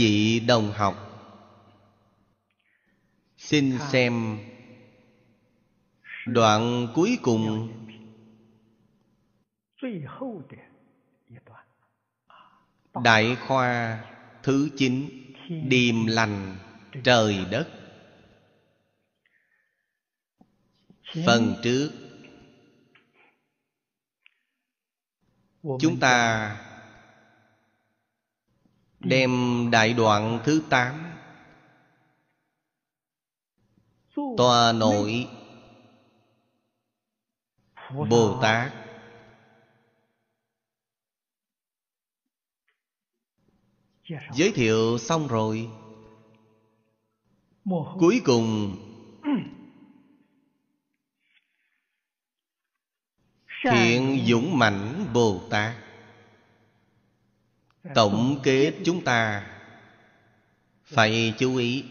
vị đồng học. Xin xem Đoạn cuối cùng. Đại Khoa thứ chín Điềm lành trời đất. Phần trước. Chúng ta đem đại đoạn thứ tám. Tòa nội bồ tát. Giới thiệu xong rồi. Cuối cùng, thiện dũng mãnh bồ tát tổng kết chúng ta. Phải chú ý.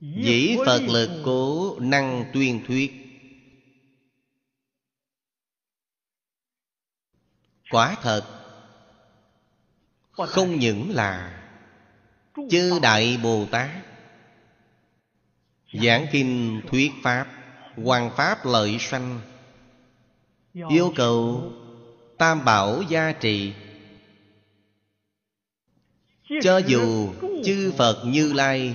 Dĩ phật lực cố năng tuyên thuyết. Quả thật, không những là chư đại bồ tát. Giảng kinh, thuyết pháp hoàng pháp, lợi sanh, yêu cầu tam bảo gia trì. Cho dù chư phật như lai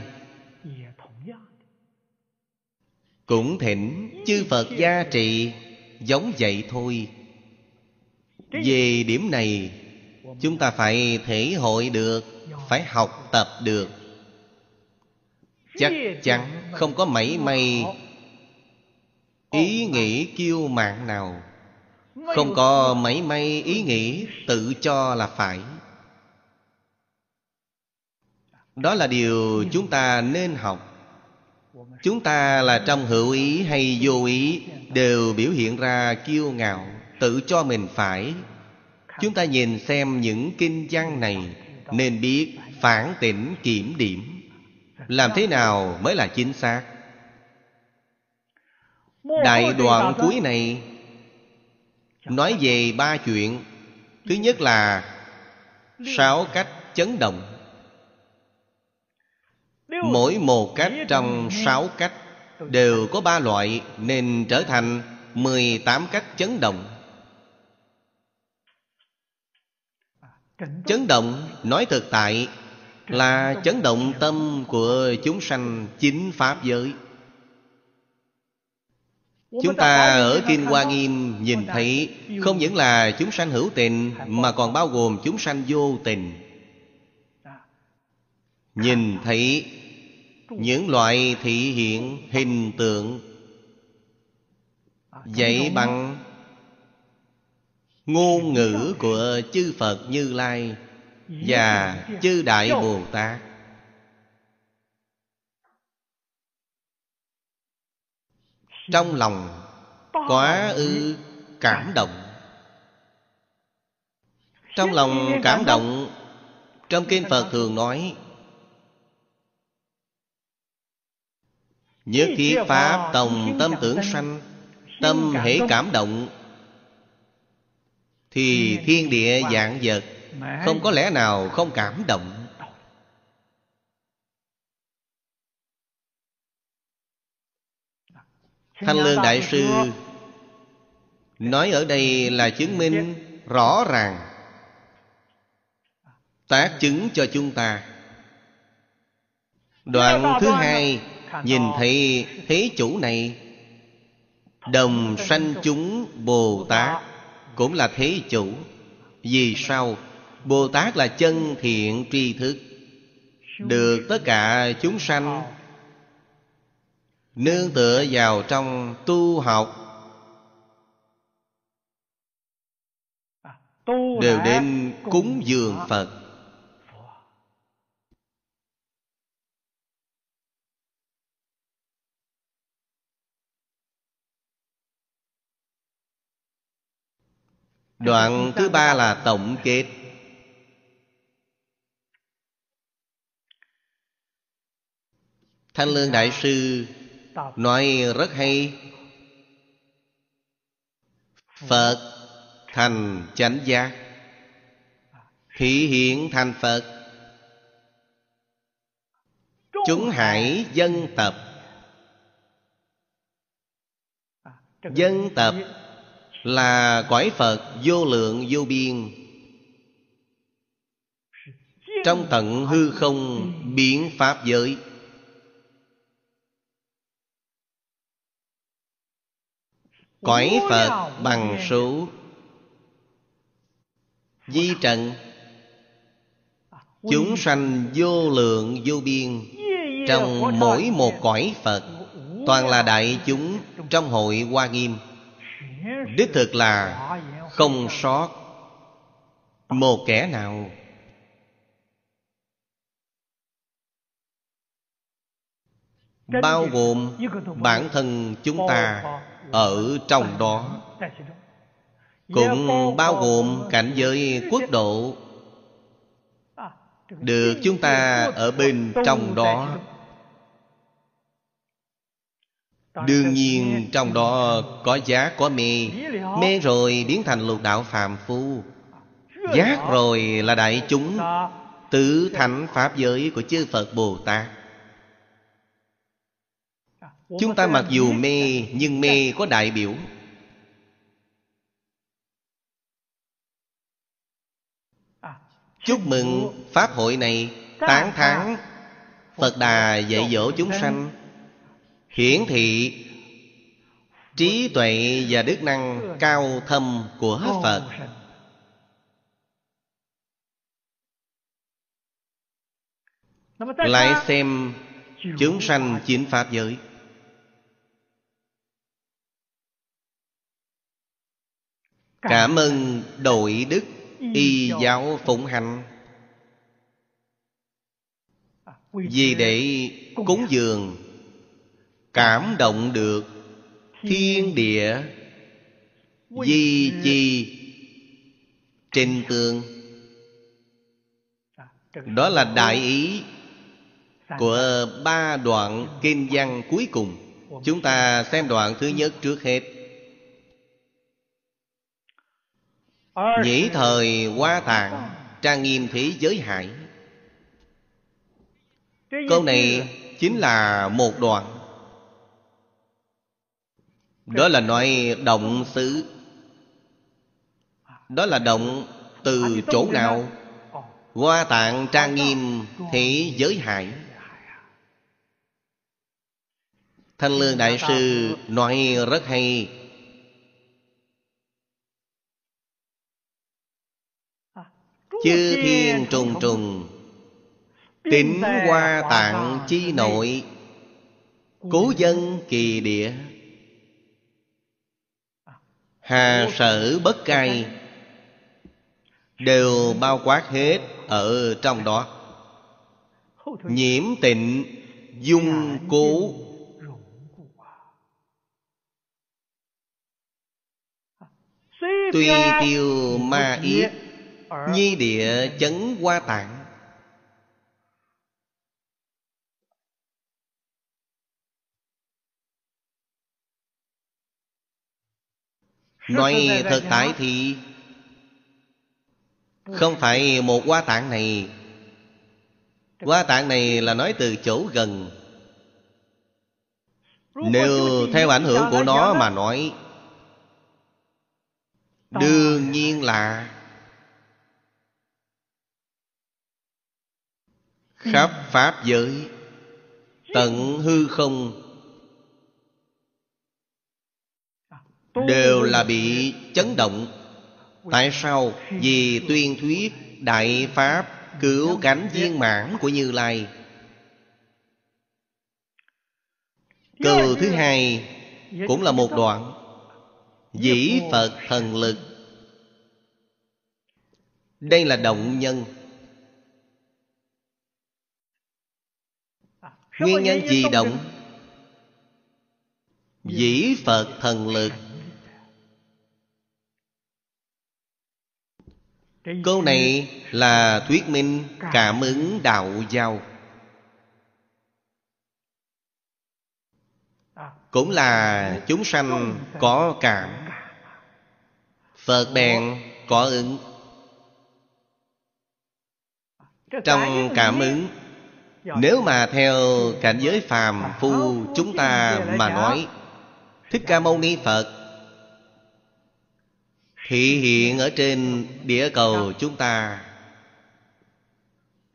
cũng thỉnh chư phật gia trì giống vậy thôi. Về điểm này, chúng ta phải thể hội được, phải học tập được. Chắc chắn không có mảy may ý nghĩ kiêu mạng nào không có mảy may ý nghĩ tự cho là phải. Đó là điều chúng ta nên học. Chúng ta là trong hữu ý hay vô ý đều biểu hiện ra kiêu ngạo tự cho mình phải. Chúng ta nhìn xem những kinh văn này nên biết phản tỉnh kiểm điểm. Làm thế nào mới là chính xác? Đại đoạn cuối này nói về ba chuyện. Thứ nhất là sáu cách chấn động. Mỗi một cách trong sáu cách đều có ba loại nên trở thành mười tám cách chấn động. Chấn động. Nói thực tại là chấn động tâm của chúng sanh chính pháp giới chúng ta ở kinh hoa nghiêm nhìn thấy không những là chúng sanh hữu tình mà còn bao gồm chúng sanh vô tình. Nhìn thấy những loại thị hiện hình tượng dạy bằng ngôn ngữ của chư phật như lai và chư đại bồ tát trong lòng quá ư cảm động. Trong lòng cảm động, trong kinh phật thường nói Nhất thiết Pháp tổng tâm tưởng sanh, Tâm hễ cảm động, Thì thiên địa dạng vật Không có lẽ nào không cảm động. Thanh Lương Đại Sư Nói ở đây là chứng minh rõ ràng. Tác chứng cho chúng ta. Đoạn thứ hai Nhìn thấy thế chủ này. Đồng sanh chúng Bồ Tát Cũng là thế chủ. Vì sao? Bồ Tát là chân thiện tri thức. Được tất cả chúng sanh Nương tựa vào trong tu học. Đều đến cúng dường Phật. Đoạn thứ ba là tổng kết. Thanh Lương Đại Sư nói rất hay. Phật thành chánh giác. Thị hiện thành Phật, Chúng hải dân tập. Dân tập là cõi Phật vô lượng vô biên. Trong tận hư không biến Pháp giới. Cõi Phật bằng số Di trần. Chúng sanh vô lượng vô biên. Trong mỗi một cõi Phật Toàn là đại chúng trong hội Hoa Nghiêm. Đích thực là không sót một kẻ nào. Bao gồm bản thân chúng ta ở trong đó. Cũng bao gồm cảnh giới quốc độ Được chúng ta ở bên trong đó. Đương nhiên trong đó có giá có mê. Mê rồi biến thành lục đạo phàm phu. Giác rồi là đại chúng, Tứ thánh Pháp giới của chư Phật Bồ Tát. Chúng ta mặc dù mê Nhưng mê có đại biểu. Chúc mừng Pháp hội này Tán thán Phật Đà dạy dỗ chúng sanh. Hiển thị trí tuệ và đức năng cao thâm của phật. lại xem chúng sanh chín pháp giới cảm ơn đội đức y giáo phụng hành. Vì để cúng dường cảm động được thiên địa di chi trên tường. Đó là đại ý của ba đoạn kinh văn cuối cùng. Chúng ta xem đoạn thứ nhất trước hết nhĩ thời hoa tạng, trang nghiêm thế giới hải. Câu này chính là một đoạn. Đó là nói động xứ. Đó là động từ chỗ nào? Hoa tạng trang nghiêm thế giới hải. Thanh Lương Đại Sư nói rất hay. Chư thiên trùng trùng Tính hoa tạng chi nội Cố dân kỳ địa. Hà sở bất cai Đều bao quát hết ở trong đó. Nhiễm tịnh dung cố. Tuy tiêu ma yết Nhi địa chấn hoa tạng. Nói thực tại thì Không phải một hoa tạng này. Hoa tạng này là nói từ chỗ gần. Nếu theo ảnh hưởng của nó mà nói Đương nhiên là Khắp Pháp giới Tận hư không đều là bị chấn động. Tại sao? Vì tuyên thuyết đại pháp cứu cánh viên mãn của như lai. Câu thứ hai cũng là một đoạn. Dĩ phật thần lực. Đây là động nhân nguyên nhân gì động? dĩ phật thần lực. Câu này là thuyết minh cảm ứng đạo giao. Cũng là chúng sanh có cảm. Phật bèn có ứng. Trong cảm ứng nếu mà theo cảnh giới phàm phu chúng ta mà nói, thích ca mâu ni phật thị hiện ở trên địa cầu chúng ta.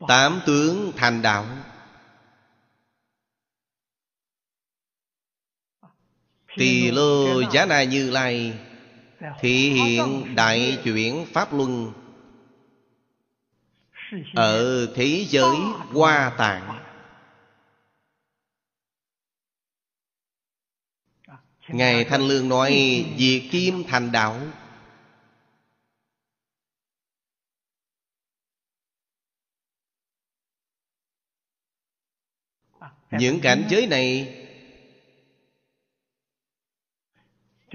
Tám tướng thành đạo. Tỳ lô giá na như lai thị hiện đại chuyển pháp luân ở thế giới hoa tạng. Ngài thanh lương nói diệt kim thành đạo. Những cảnh giới này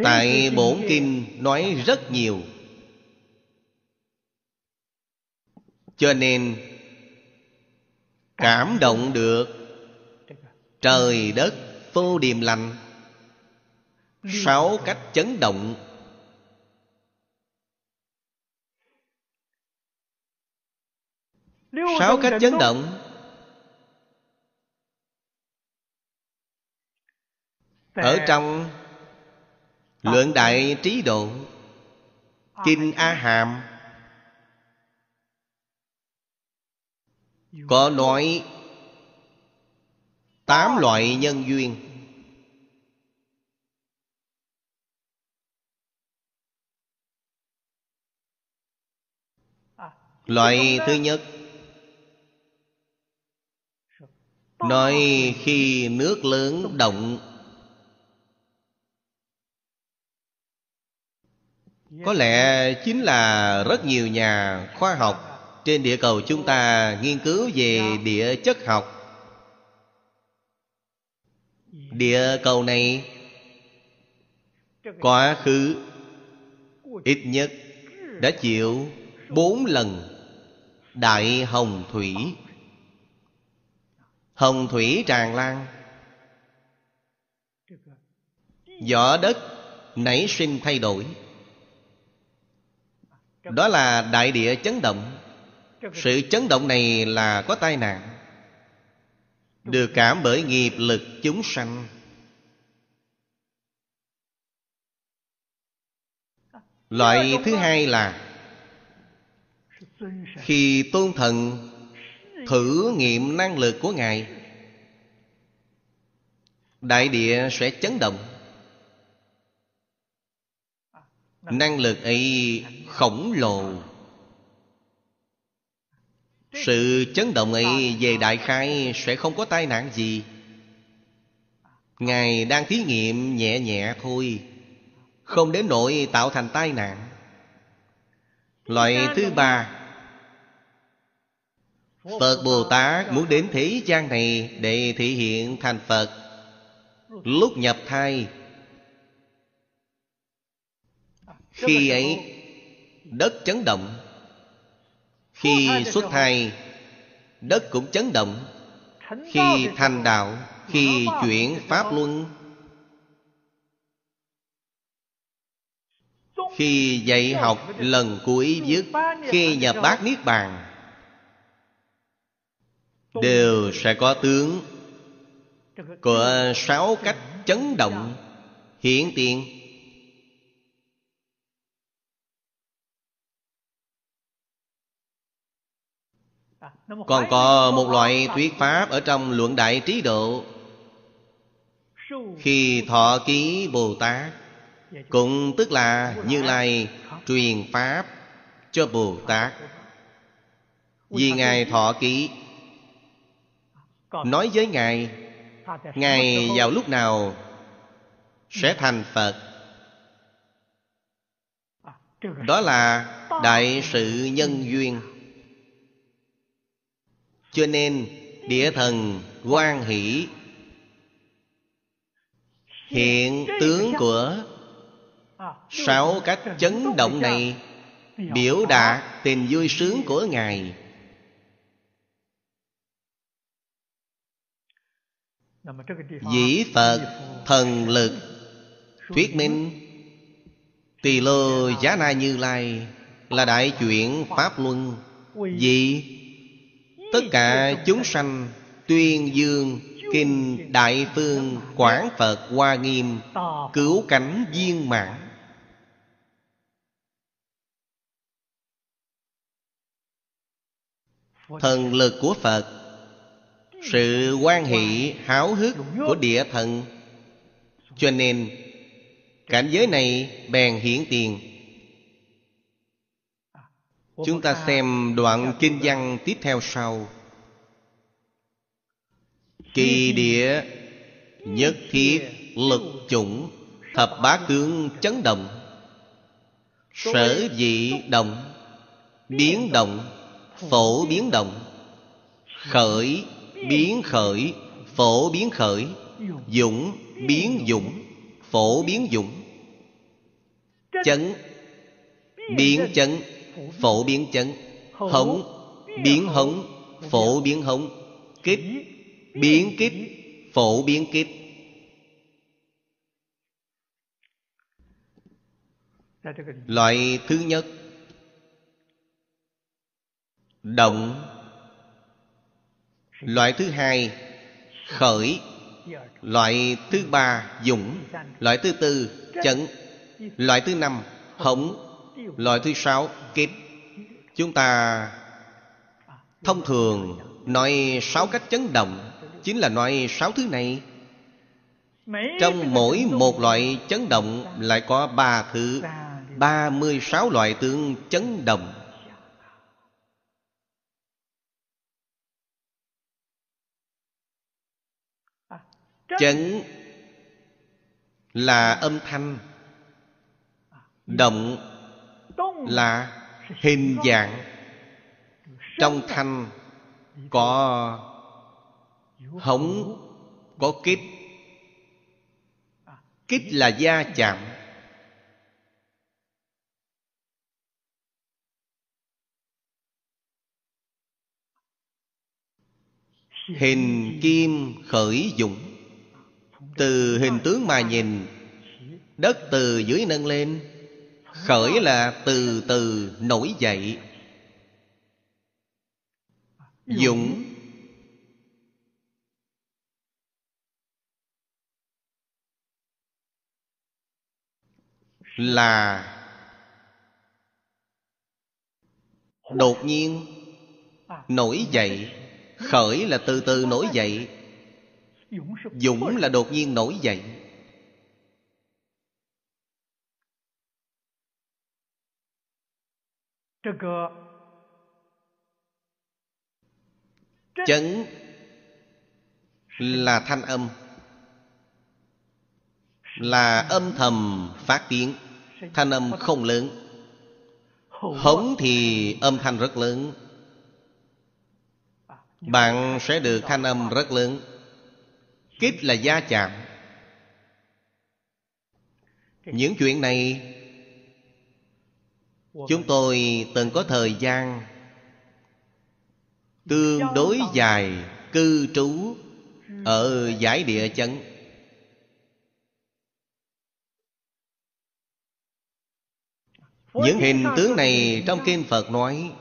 tại bổn kinh nói rất nhiều cho nên cảm động được trời đất vô điềm lành. Sáu cách chấn động. Sáu cách chấn động. Ở trong luận đại trí độ, kinh a hàm có nói tám loại nhân duyên. Loại thứ nhất, nói khi nước lớn động, có lẽ chính là rất nhiều nhà khoa học trên địa cầu chúng ta nghiên cứu về địa chất học. Địa cầu này quá khứ ít nhất đã chịu bốn lần đại hồng thủy. Hồng thủy tràn lan. Vỏ đất nảy sinh thay đổi. Đó là đại địa chấn động sự chấn động này là có tai nạn được cảm bởi nghiệp lực chúng sanh. Loại thứ hai là khi tôn thần thử nghiệm năng lực của ngài, đại địa sẽ chấn động. Năng lực ấy khổng lồ sự chấn động ấy về đại khai sẽ không có tai nạn gì. Ngài đang thí nghiệm nhẹ nhẹ thôi, không đến nỗi tạo thành tai nạn. Loại thứ ba, phật bồ tát muốn đến thế gian này để thể hiện thành phật, lúc nhập thai. Khi ấy, đất chấn động khi xuất thai, đất cũng chấn động. Khi thành đạo, khi chuyển pháp luân. Khi dạy học lần cuối dứt, khi nhập bát niết bàn, đều sẽ có tướng. Của sáu cách chấn động hiện tiện. Còn có một loại thuyết pháp ở trong luận đại trí độ. Khi thọ ký bồ tát cũng tức là như lai truyền pháp cho bồ tát. Vì ngài thọ ký. Nói với ngài ngài vào lúc nào sẽ thành phật. Đó là đại sự nhân duyên cho nên địa thần quan hỷ. Hiện tướng của sáu cách chấn động này biểu đạt tình vui sướng của ngài. Dĩ phật thần lực thuyết minh, tỳ lô giá na như lai là đại chuyện pháp luân, vì tất cả chúng sanh, tuyên dương, kinh đại phương, quảng phật, hoa nghiêm, cứu cánh viên mãn. Thần lực của phật, sự quan hệ háo hức của địa thần. Cho nên, cảnh giới này bèn hiển tiền chúng ta xem đoạn kinh văn tiếp theo sau. Kỳ địa nhất thiết lực chủng thập bát tướng chấn động. Sở dị động biến động phổ biến động. Khởi biến khởi phổ biến khởi dũng biến dũng phổ biến dũng chấn biến chấn phổ biến chấn hống biến hống phổ biến hống kích biến kích phổ biến kích loại thứ nhất động. Loại thứ hai khởi. Loại thứ ba dũng. Loại thứ tư chấn. Loại thứ năm hống loại thứ sáu, kiếp. Chúng ta thông thường nói sáu cách chấn động, chính là nói sáu thứ này. Trong mỗi một loại chấn động lại có ba thứ, ba mươi sáu loại tướng chấn động. Chấn là âm thanh, động là hình dạng trong thanh có hống, có kích. Kích là gia chạm. Hình kim khởi dụng. Từ hình tướng mà nhìn, đất từ dưới nâng lên khởi là từ từ nổi dậy. Dũng. Là. Đột nhiên nổi dậy. Khởi là từ từ nổi dậy. Dũng là đột nhiên nổi dậy chấn là thanh âm. Là âm thầm phát tiếng. Thanh âm không lớn. Hống thì âm thanh rất lớn. Bạn sẽ được thanh âm rất lớn. Kích là gia chạm. Những chuyện này chúng tôi từng có thời gian tương đối dài cư trú ở giải địa chấn. Những hình tướng này trong kinh phật nói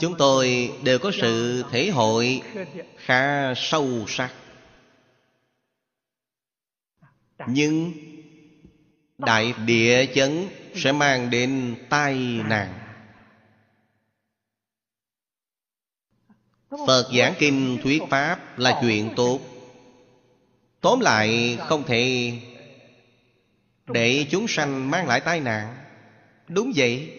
chúng tôi đều có sự thể hội khá sâu sắc. Nhưng đại địa chấn sẽ mang đến tai nạn. Phật giảng kinh thuyết pháp là chuyện tốt. Tóm lại, không thể để chúng sanh mang lại tai nạn. Đúng vậy.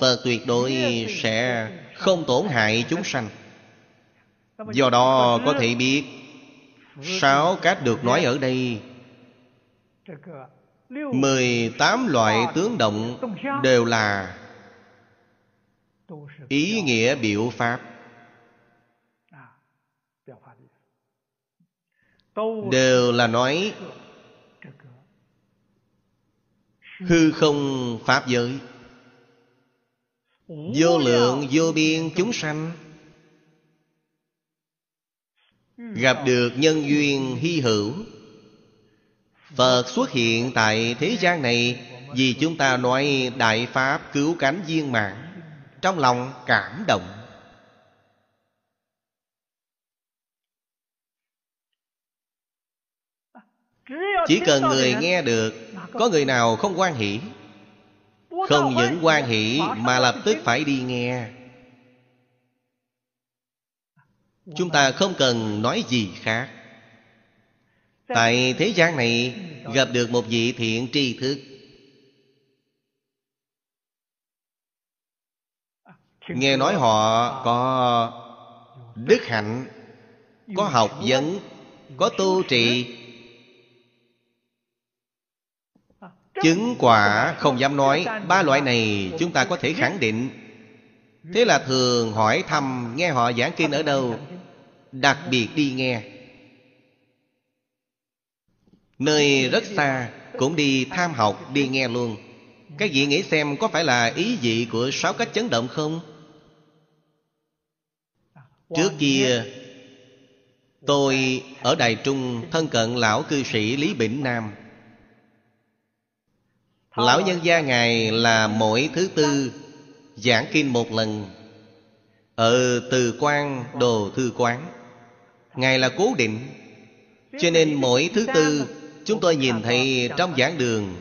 Phật tuyệt đối sẽ không tổn hại chúng sanh. Do đó, có thể biết, sáu cách được nói ở đây mười tám loại tướng động đều là ý nghĩa biểu pháp. Đều là nói, Hư không Pháp giới. Vô lượng, vô biên chúng sanh Gặp được nhân duyên hy hữu. Phật xuất hiện tại thế gian này Vì chúng ta nói Đại Pháp cứu cánh viên mãn, Trong lòng cảm động. Chỉ cần người nghe được, Có người nào không quan hỷ? Không những quan hỷ Mà lập tức phải đi nghe. Chúng ta không cần nói gì khác. Tại thế gian này Gặp được một vị thiện tri thức. Nghe nói họ có đức hạnh, Có học vấn, Có tu trì. Chứng quả không dám nói, Ba loại này chúng ta có thể khẳng định. Thế là thường hỏi thăm, Nghe họ giảng kinh ở đâu? Đặc biệt đi nghe. Nơi rất xa, Cũng đi tham học, đi nghe luôn. Các vị nghĩ xem có phải là ý vị Của sáu cách chấn động không? Trước kia, Tôi ở Đài Trung Thân cận lão cư sĩ Lý Bỉnh Nam. Lão nhân gia Ngài là mỗi thứ tư, Giảng kinh một lần. Ở từ quan đồ thư quán, Ngài là cố định. Cho nên mỗi thứ tư Chúng tôi nhìn thấy trong giảng đường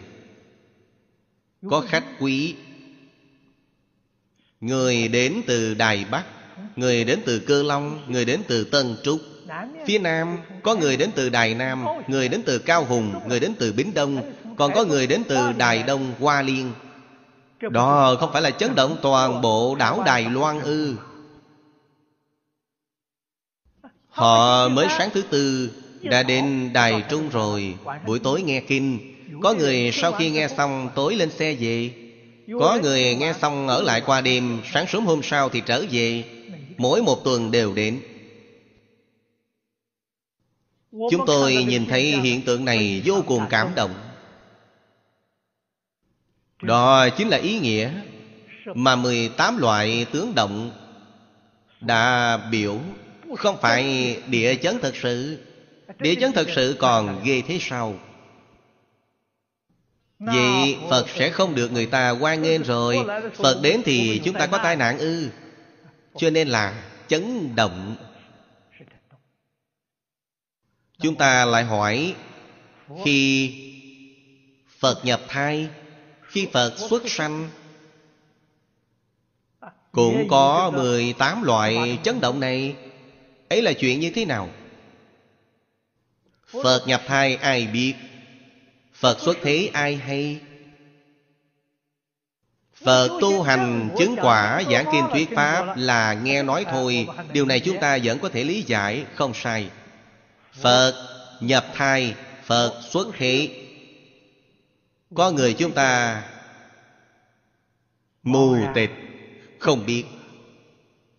Có khách quý. Người đến từ Đài Bắc, Người đến từ Cơ Long, Người đến từ Tân Trúc. Phía Nam có người đến từ Đài Nam, Người đến từ Cao Hùng, Người đến từ Bính Đông. Còn có người đến từ Đài Đông, Hoa Liên. Đó không phải là chấn động toàn bộ đảo Đài Loan ư. Họ mới sáng thứ tư đã đến Đài Trung rồi, Buổi tối nghe kinh. Có người sau khi nghe xong tối lên xe về. Có người nghe xong ở lại qua đêm, Sáng sớm hôm sau thì trở về. Mỗi một tuần đều đến. Chúng tôi nhìn thấy hiện tượng này vô cùng cảm động. Đó chính là ý nghĩa Mà 18 loại tướng động Đã biểu. Không phải địa chấn thật sự Địa chấn thật sự còn ghê thế sao? Vậy Phật sẽ không được người ta quan nghênh rồi. Phật đến thì chúng ta có tai nạn ư. Cho nên là chấn động. Chúng ta lại hỏi, Khi Phật nhập thai, Khi Phật xuất sanh, Cũng có 18 loại chấn động này. Ấy là chuyện như thế nào? Phật nhập thai ai biết? Phật xuất thế ai hay? Phật tu hành chứng quả giảng kinh thuyết Pháp là nghe nói thôi. Điều này chúng ta vẫn có thể lý giải, không sai. Phật nhập thai, Phật xuất thế. Có người chúng ta Mù tịch Không biết.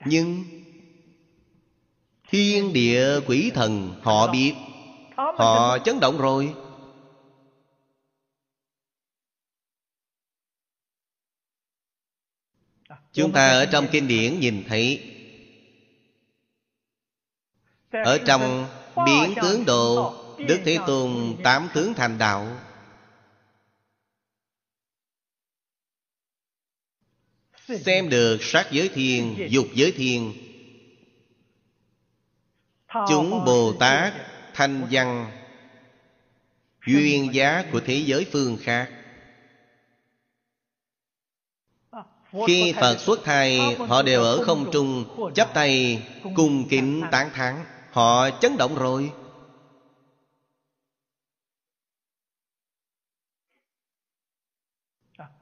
Nhưng Thiên địa quỷ thần Họ biết. Họ chấn động rồi. Chúng ta ở trong kinh điển nhìn thấy. Ở trong biến tướng độ Đức Thế Tôn tám tướng thành đạo. Xem được sắc giới thiên, dục giới thiên. Chúng Bồ Tát thanh văn, Duyên giá của thế giới phương khác. Khi Phật xuất thai, Họ đều ở không trung chắp tay, cung kính tán thán. Họ chấn động rồi.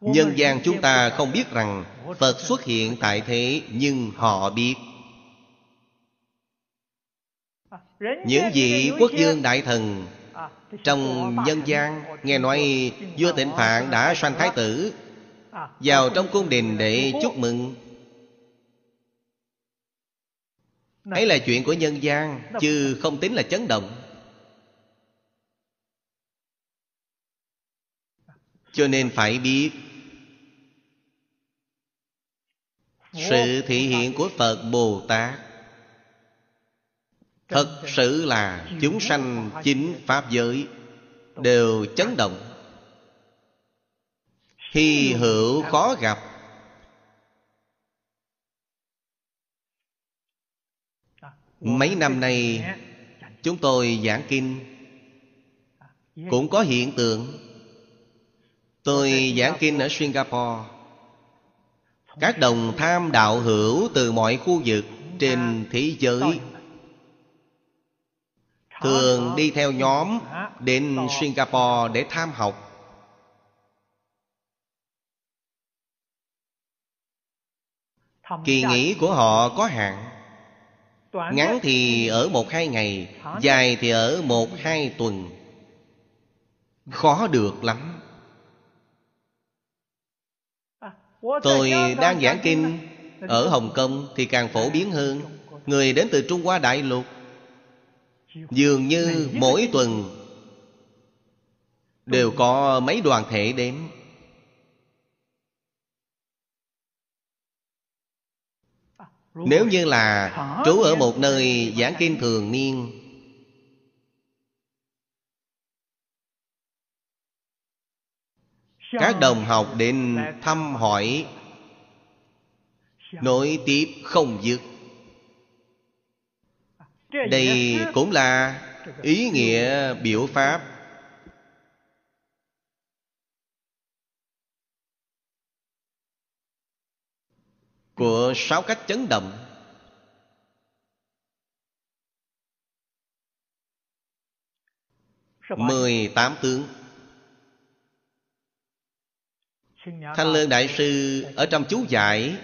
Nhân gian chúng ta không biết rằng Phật xuất hiện tại thế, Nhưng họ biết. Những vị quốc dương đại thần Trong nhân gian Nghe nói vua tịnh phạn đã sanh thái tử Vào trong cung đình để chúc mừng. Ấy là chuyện của nhân gian chứ không tính là chấn động. Cho nên phải biết sự thị hiện của phật bồ tát thật sự là chúng sanh chính pháp giới đều chấn động. Hy hữu khó gặp. Mấy năm nay, chúng tôi giảng kinh cũng có hiện tượng. Tôi giảng kinh ở singapore. Các đồng tham đạo hữu từ mọi khu vực trên thế giới thường đi theo nhóm đến singapore để tham học. Kỳ nghỉ của họ có hạn. Ngắn thì ở một hai ngày dài thì ở một hai tuần. Khó được lắm. Tôi đang giảng kinh ở hồng kông thì càng phổ biến hơn. Người đến từ trung hoa đại lục dường như mỗi tuần đều có mấy đoàn thể đến. Nếu như là trú ở một nơi giảng kinh thường niên, các đồng học đến thăm hỏi nối tiếp không dứt đây cũng là ý nghĩa biểu pháp. Của sáu cách chấn động. Mười tám tướng. Thanh lương đại sư ở trong chú giải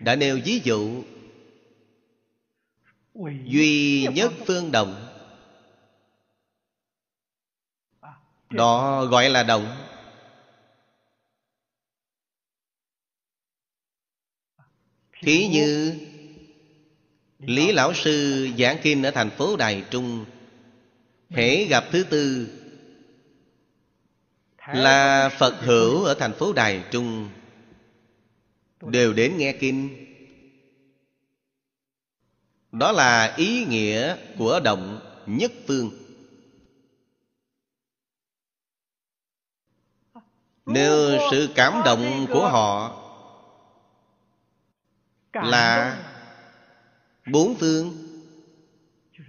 đã nêu ví dụ duy nhất phương động đó gọi là động thí như lý lão sư giảng kinh ở thành phố đài trung hễ gặp thứ tư là phật hữu ở thành phố đài trung đều đến nghe kinh đó là ý nghĩa của động nhất phương. Nếu sự cảm động của họ là bốn phương,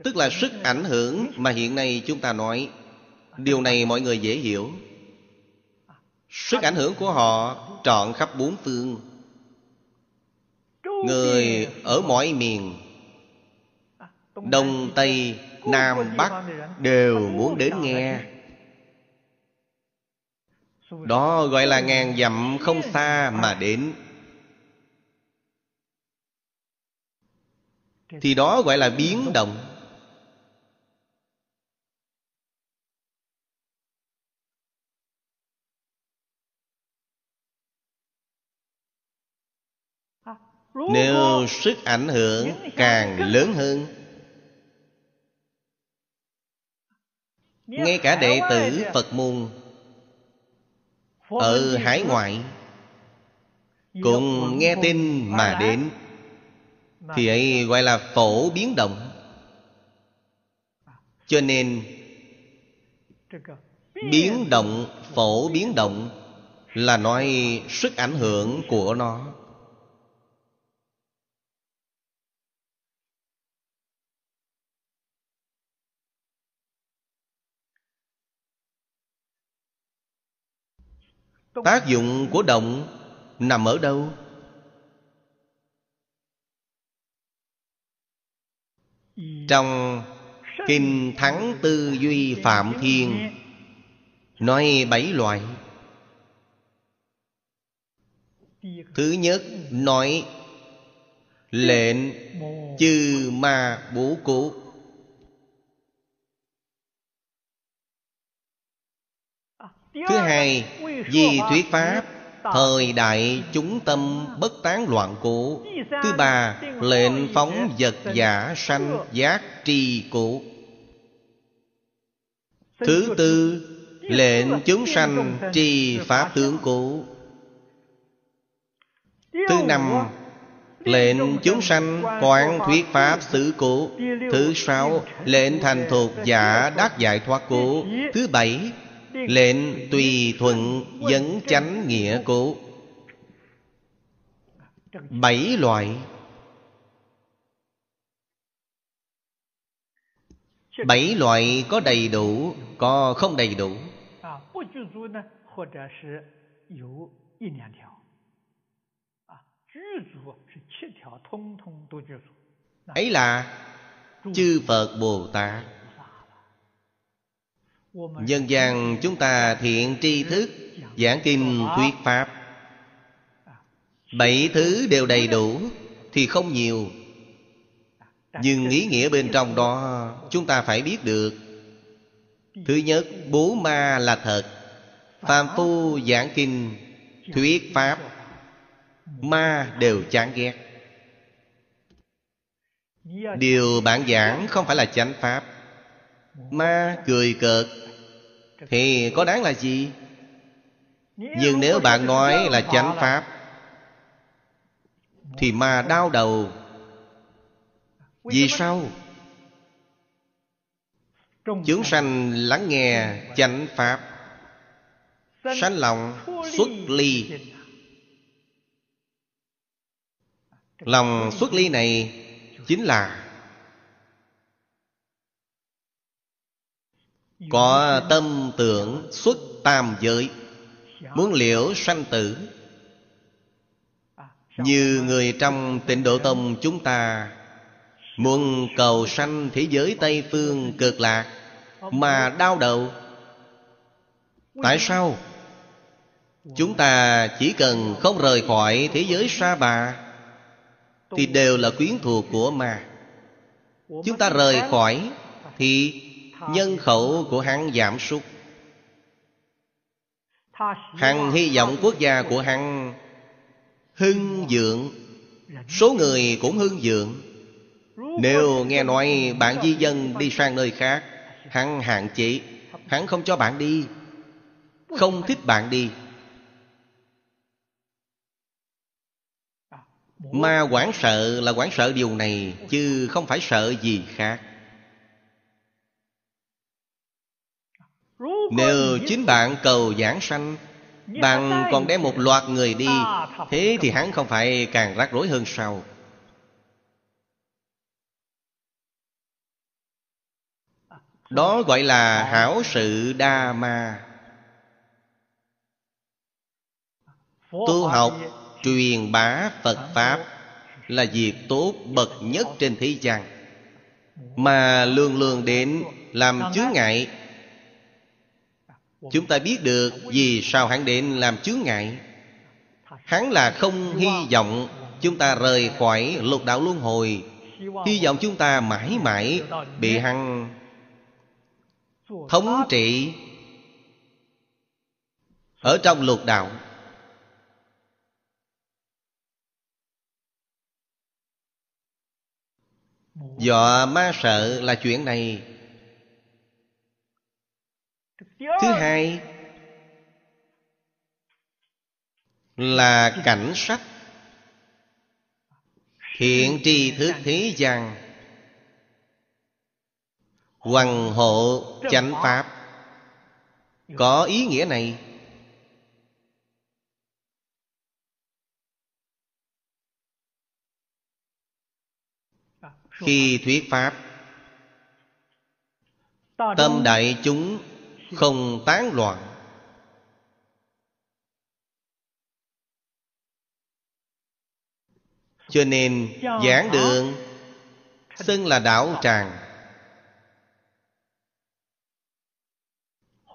tức là sức ảnh hưởng mà hiện nay chúng ta nói, điều này mọi người dễ hiểu. Sức ảnh hưởng của họ trọn khắp bốn phương. Người ở mọi miền đông tây nam bắc đều muốn đến nghe. Đó gọi là ngàn dặm không xa mà đến. Thì đó gọi là biến động. Nếu sức ảnh hưởng càng lớn hơn ngay cả đệ tử phật môn ở hải ngoại cùng nghe tin mà đến thì ấy gọi là phổ biến động. Cho nên biến động phổ biến động là nói sức ảnh hưởng của nó tác dụng của động nằm ở đâu? Trong kinh thắng tư duy phạm thiên, nói bảy loại. Thứ nhất, nói lệnh chư ma bố cố thứ hai, vì thuyết pháp, thời đại chúng tâm bất tán loạn cũ thứ ba, lệnh phóng vật giả sanh giác tri cũ thứ tư, Lệnh chúng sanh tri pháp tướng cũ Thứ năm, Lệnh chúng sanh quán thuyết pháp xứ cũ Thứ sáu, Lệnh thành thuộc giả đắc giải thoát cũ Thứ bảy Lệnh tùy thuận dẫn chánh nghĩa cũ. Bảy loại. Bảy loại có đầy đủ, Có không đầy đủ? Ấy là chư phật bồ tát. Nhân gian chúng ta thiện tri thức, Giảng kinh thuyết pháp. Bảy thứ đều đầy đủ Thì không nhiều. Nhưng ý nghĩa bên trong đó Chúng ta phải biết được. Thứ nhất, Bố ma là thật. Phàm phu giảng kinh Thuyết pháp, Ma đều chán ghét. Điều bạn giảng không phải là chánh pháp. Ma cười cợt thì có đáng là gì? Nhưng nếu bạn nói là chánh pháp thì mà đau đầu. Vì sao? Chúng sanh lắng nghe chánh pháp sanh lòng xuất ly. lòng xuất ly này chính là Có tâm tưởng xuất tam giới, Muốn liễu sanh tử. Như người trong tịnh độ tông chúng ta, Muốn cầu sanh thế giới Tây Phương cực lạc, Mà đau đầu. Tại sao? Chúng ta chỉ cần không rời khỏi thế giới sa bà, Thì đều là quyến thuộc của ma. Chúng ta rời khỏi Thì nhân khẩu của hắn giảm sút. Hắn hy vọng quốc gia của hắn Hưng dượng Số người cũng hưng dượng Nếu nghe nói bạn di dân đi sang nơi khác, Hắn hạn chế. Hắn không cho bạn đi. Không thích bạn đi. Ma quản sợ là quản sợ điều này, Chứ không phải sợ gì khác. Nếu chính bạn cầu giảng sanh Bạn còn đem một loạt người đi. Thế thì hắn không phải càng rắc rối hơn sao? Đó gọi là hảo sự đa ma. Tu học truyền bá Phật Pháp Là việc tốt bậc nhất trên thế gian. Mà luôn luôn đến làm chướng ngại Chúng ta biết được vì sao hắn đến làm chướng ngại. Hắn là không hy vọng chúng ta rời khỏi lục đạo luân hồi. Hy vọng chúng ta mãi mãi bị hắn thống trị Ở trong lục đạo. Dọa ma sợ là chuyện này. Thứ hai Là cảnh sắc. Thiện tri thức thế gian. Hoàng hộ chánh pháp. Có ý nghĩa này. Khi thuyết pháp Tâm đại chúng không tán loạn. Cho nên giảng đường Xưng là đạo tràng.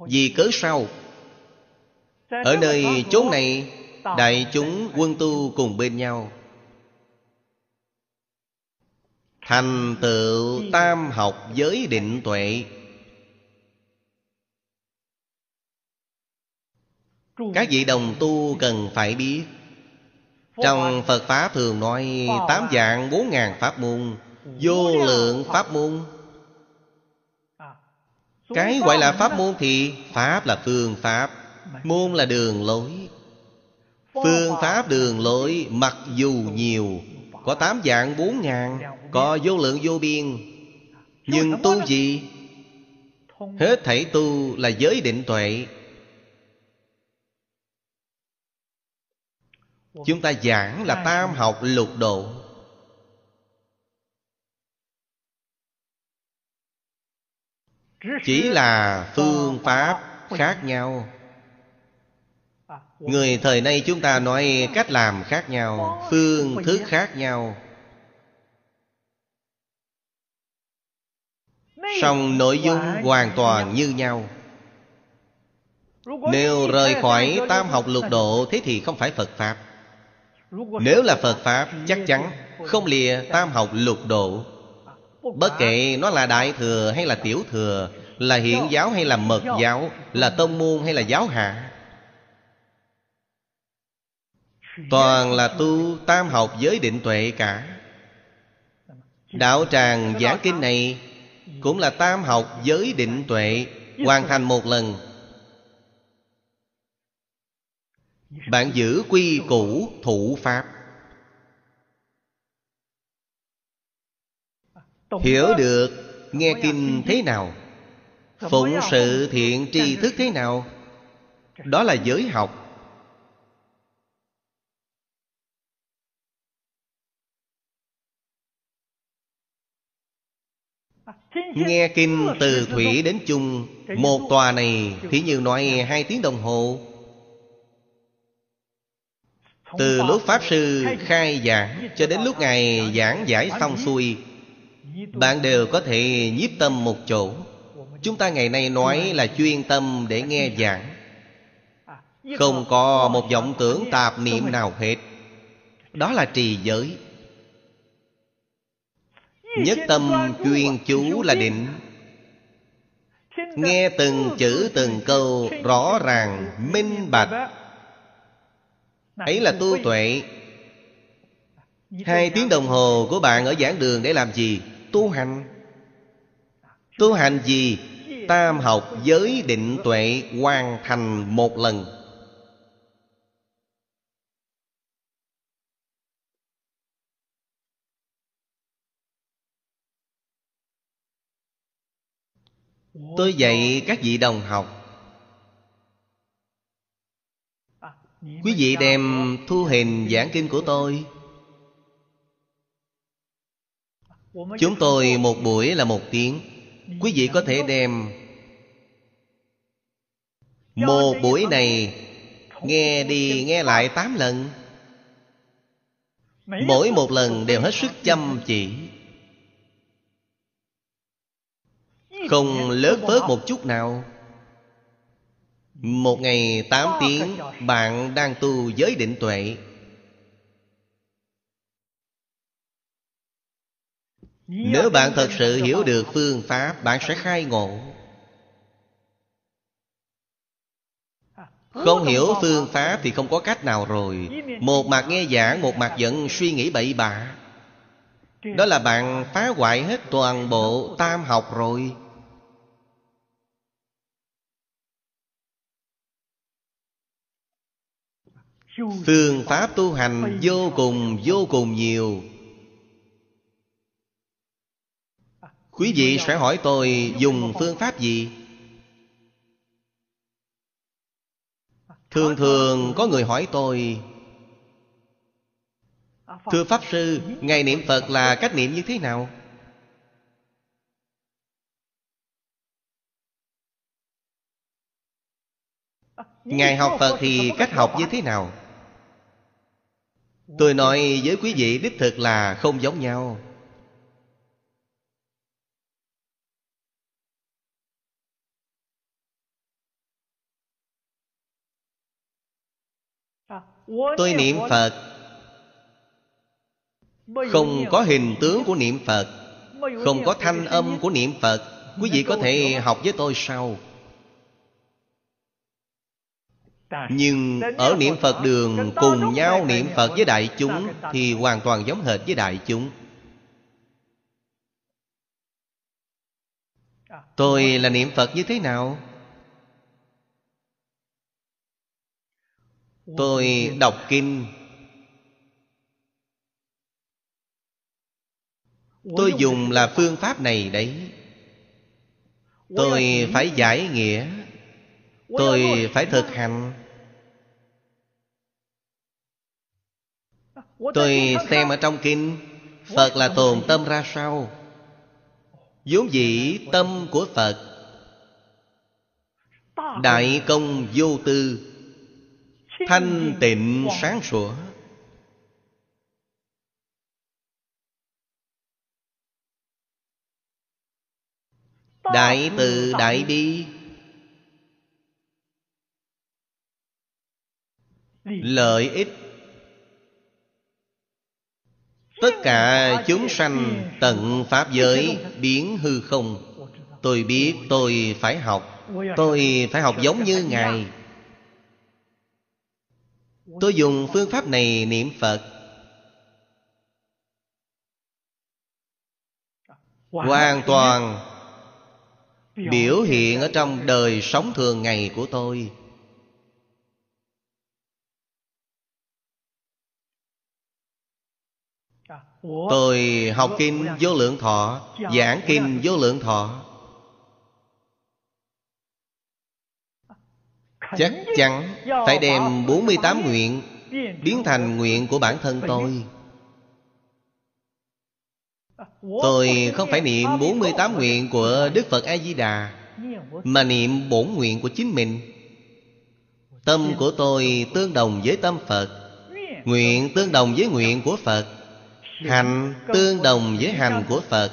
Vì cớ sao? Ở nơi chốn này, Đại chúng quân tu cùng bên nhau. Thành tựu tam học giới định tuệ. Các vị đồng tu cần phải biết. Trong Phật Pháp thường nói Tám dạng bốn ngàn pháp môn, Vô lượng pháp môn. Cái gọi là pháp môn thì Pháp là phương pháp, Môn là đường lối. Phương pháp, đường lối, mặc dù nhiều, Có tám dạng bốn ngàn, Có vô lượng vô biên. Nhưng tu gì? Hết thảy tu là giới định tuệ. Chúng ta giảng là tam học lục độ. Chỉ là phương pháp khác nhau. Người thời nay chúng ta nói cách làm khác nhau Phương thức khác nhau. Song nội dung hoàn toàn như nhau. Nếu rời khỏi tam học lục độ Thế thì không phải Phật Pháp nếu là Phật Pháp, Chắc chắn không lìa tam học lục độ. Bất kể nó là đại thừa hay là tiểu thừa, Là hiện giáo hay là mật giáo, Là tông môn hay là giáo hạ. Toàn là tu tam học giới định tuệ cả. Đạo tràng giảng kinh này Cũng là tam học giới định tuệ Hoàn thành một lần. Bạn giữ quy củ thủ pháp. Hiểu được nghe kinh thế nào, Phụng sự thiện tri thức thế nào, Đó là giới học. Nghe kinh từ thủy đến chung, Một tòa này Thí như nói hai tiếng đồng hồ. Từ lúc Pháp Sư khai giảng Cho đến lúc Ngài giảng giải xong xuôi Bạn đều có thể nhiếp tâm một chỗ. Chúng ta ngày nay nói là chuyên tâm để nghe giảng. Không có một vọng tưởng tạp niệm nào hết. Đó là trì giới. Nhất tâm chuyên chú là định. Nghe từng chữ từng câu rõ ràng, minh bạch Ấy là tu tuệ. Hai tiếng đồng hồ của bạn ở giảng đường để làm gì? Tu hành. Tu hành gì? Tam học giới định tuệ hoàn thành một lần. Tôi dạy các vị đồng học Quý vị đem thu hình giảng kinh của tôi. Chúng tôi một buổi là một tiếng. Quý vị có thể đem Một buổi này Nghe đi nghe lại tám lần. Mỗi một lần đều hết sức chăm chỉ. Không lớp vớt một chút nào. Một ngày tám tiếng Bạn đang tu giới định tuệ. Nếu bạn thật sự hiểu được phương pháp Bạn sẽ khai ngộ. Không hiểu phương pháp thì không có cách nào rồi. Một mặt nghe giảng Một mặt vẫn suy nghĩ bậy bạ. Đó là bạn phá hoại hết toàn bộ tam học rồi Phương pháp tu hành vô cùng vô cùng nhiều Quý vị sẽ hỏi tôi dùng phương pháp gì? Thường thường có người hỏi tôi Thưa Pháp Sư, Ngày niệm Phật là cách niệm như thế nào? Ngài học Phật thì cách học như thế nào? Tôi nói với quý vị đích thực là không giống nhau. Tôi niệm Phật. Không có hình tướng của niệm Phật. Không có thanh âm của niệm Phật. Quý vị có thể học với tôi sau nhưng ở niệm Phật đường cùng nhau niệm Phật với đại chúng Thì hoàn toàn giống hệt với đại chúng. Tôi là niệm Phật như thế nào? Tôi đọc kinh. Tôi dùng là phương pháp này đấy. Tôi phải giải nghĩa. Tôi phải thực hành Tôi xem ở trong kinh Phật là tồn tâm ra sao? Vốn dĩ tâm của Phật Đại công vô tư Thanh tịnh sáng sủa. Đại từ đại bi Lợi ích Tất cả chúng sanh tận Pháp giới biến hư không. Tôi biết tôi phải học. Tôi phải học giống như Ngài. Tôi dùng phương pháp này niệm Phật. Hoàn toàn Biểu hiện ở trong đời sống thường ngày của tôi. Tôi học kinh vô lượng thọ Giảng kinh vô lượng thọ. Chắc chắn phải đem 48 nguyện Biến thành nguyện của bản thân tôi. Tôi không phải niệm 48 nguyện của Đức Phật A-di-đà Mà niệm bổn nguyện của chính mình. Tâm của tôi tương đồng với tâm Phật Nguyện tương đồng với nguyện của Phật Hành tương đồng với hành của Phật.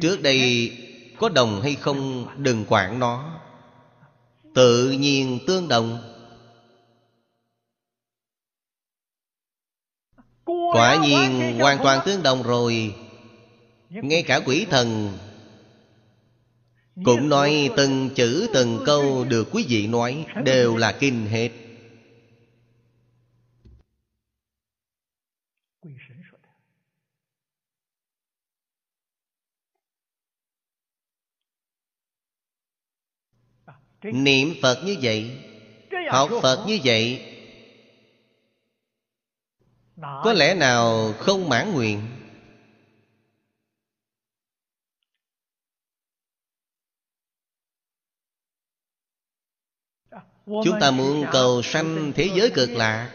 Trước đây có đồng hay không đừng quản nó. Tự nhiên tương đồng. Quả nhiên hoàn toàn tương đồng rồi. Ngay cả quỷ thần Cũng nói từng chữ, từng câu được quý vị nói Đều là kinh hết. Niệm Phật như vậy. Học Phật như vậy Có lẽ nào không mãn nguyện? Chúng ta muốn cầu sanh thế giới cực lạc.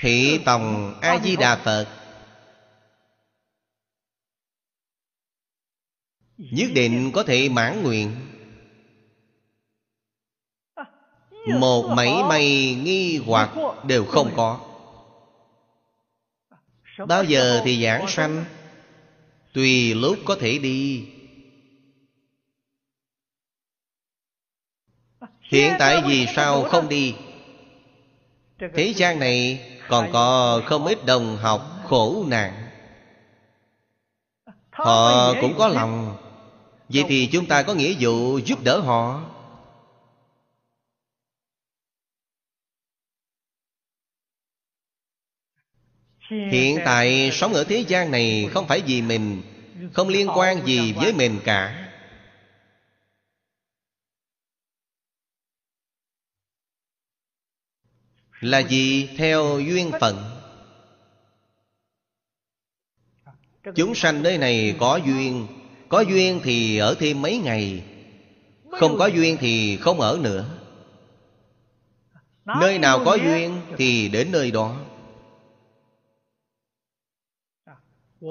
Thị tòng A-di-đà Phật Nhất định có thể mãn nguyện. Một mảy may nghi hoặc đều không có. Bao giờ thì giảng sanh? Tùy lúc có thể đi. Hiện tại vì sao không đi? Thế gian này còn có không ít đồng học khổ nạn. Họ cũng có lòng. Vậy thì chúng ta có nghĩa vụ giúp đỡ họ. Hiện tại sống ở thế gian này Không phải vì mình, Không liên quan gì với mình cả. Là gì? Theo duyên phận. Chúng sanh nơi này có duyên. Có duyên thì ở thêm mấy ngày. Không có duyên thì không ở nữa. Nơi nào có duyên thì đến nơi đó.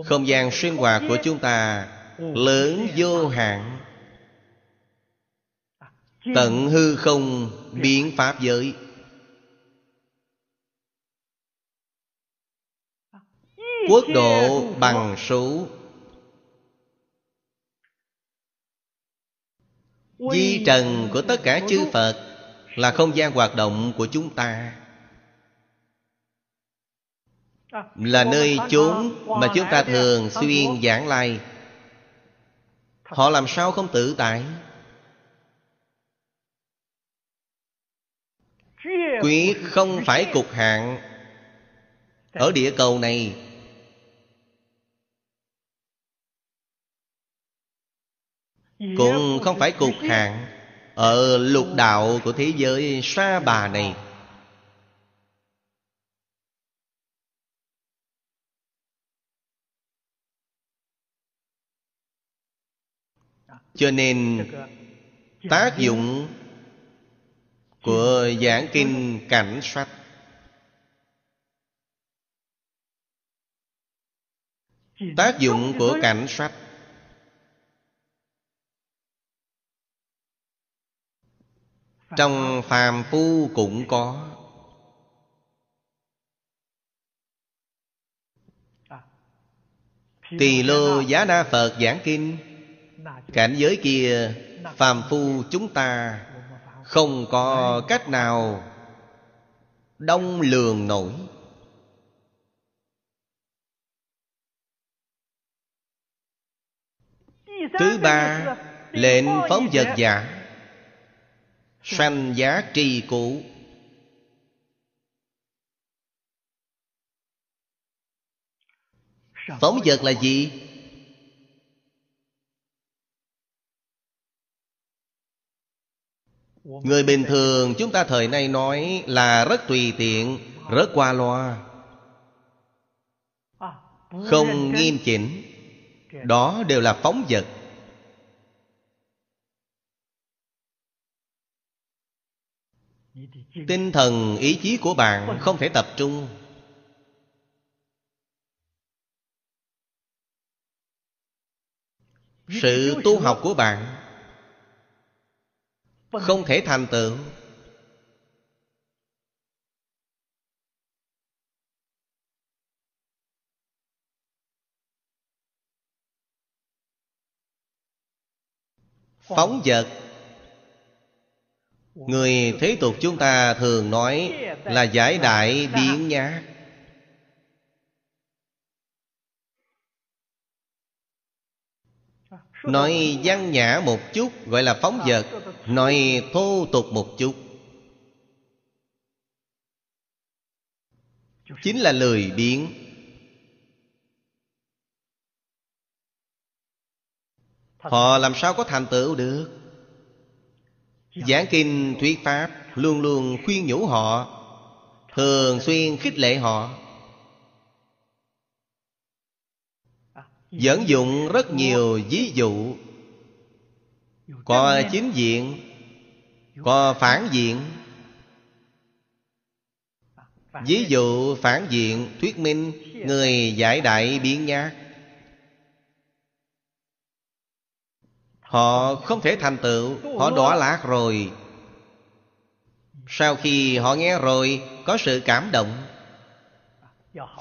Không gian sinh hoạt của chúng ta Lớn vô hạn. Tận hư không biến pháp giới. Quốc độ bằng số. Di trần của tất cả chư Phật Là không gian hoạt động của chúng ta. Là nơi chốn mà chúng ta thường xuyên giảng lai. Họ làm sao không tự tại? Quyết không phải cục hạn. Ở địa cầu này Cũng không phải cục hạn Ở lục đạo của thế giới sa bà này. Cho nên tác dụng của giảng kinh cảnh sách tác dụng của cảnh sách trong phàm phu cũng có. Tỳ lô giá na phật giảng kinh. Cảnh giới kia, phàm phu chúng ta không có cách nào đông lường nổi. Thứ ba, lệnh phóng vật giả sanh giá trì cụ phóng vật là gì? Người bình thường chúng ta thời nay nói là rất tùy tiện, rất qua loa. Không nghiêm chỉnh. Đó đều là phóng vật. Tinh thần, ý chí của bạn không thể tập trung. Sự tu học của bạn không thể thành tựu. Phóng vật người thế tục chúng ta thường nói là giải đại biến nhá nói văn nhã một chút, gọi là phóng vật. Nói thô tục một chút. Chính là lười biếng. Họ làm sao có thành tựu được? Giảng kinh thuyết pháp luôn luôn khuyên nhủ họ, thường xuyên khích lệ họ. Dẫn dụng rất nhiều ví dụ. Có chính diện, có phản diện. Ví dụ phản diện thuyết minh người giải đại biến nhát. Họ không thể thành tựu, họ đọa lạc rồi. Sau khi họ nghe rồi, có sự cảm động.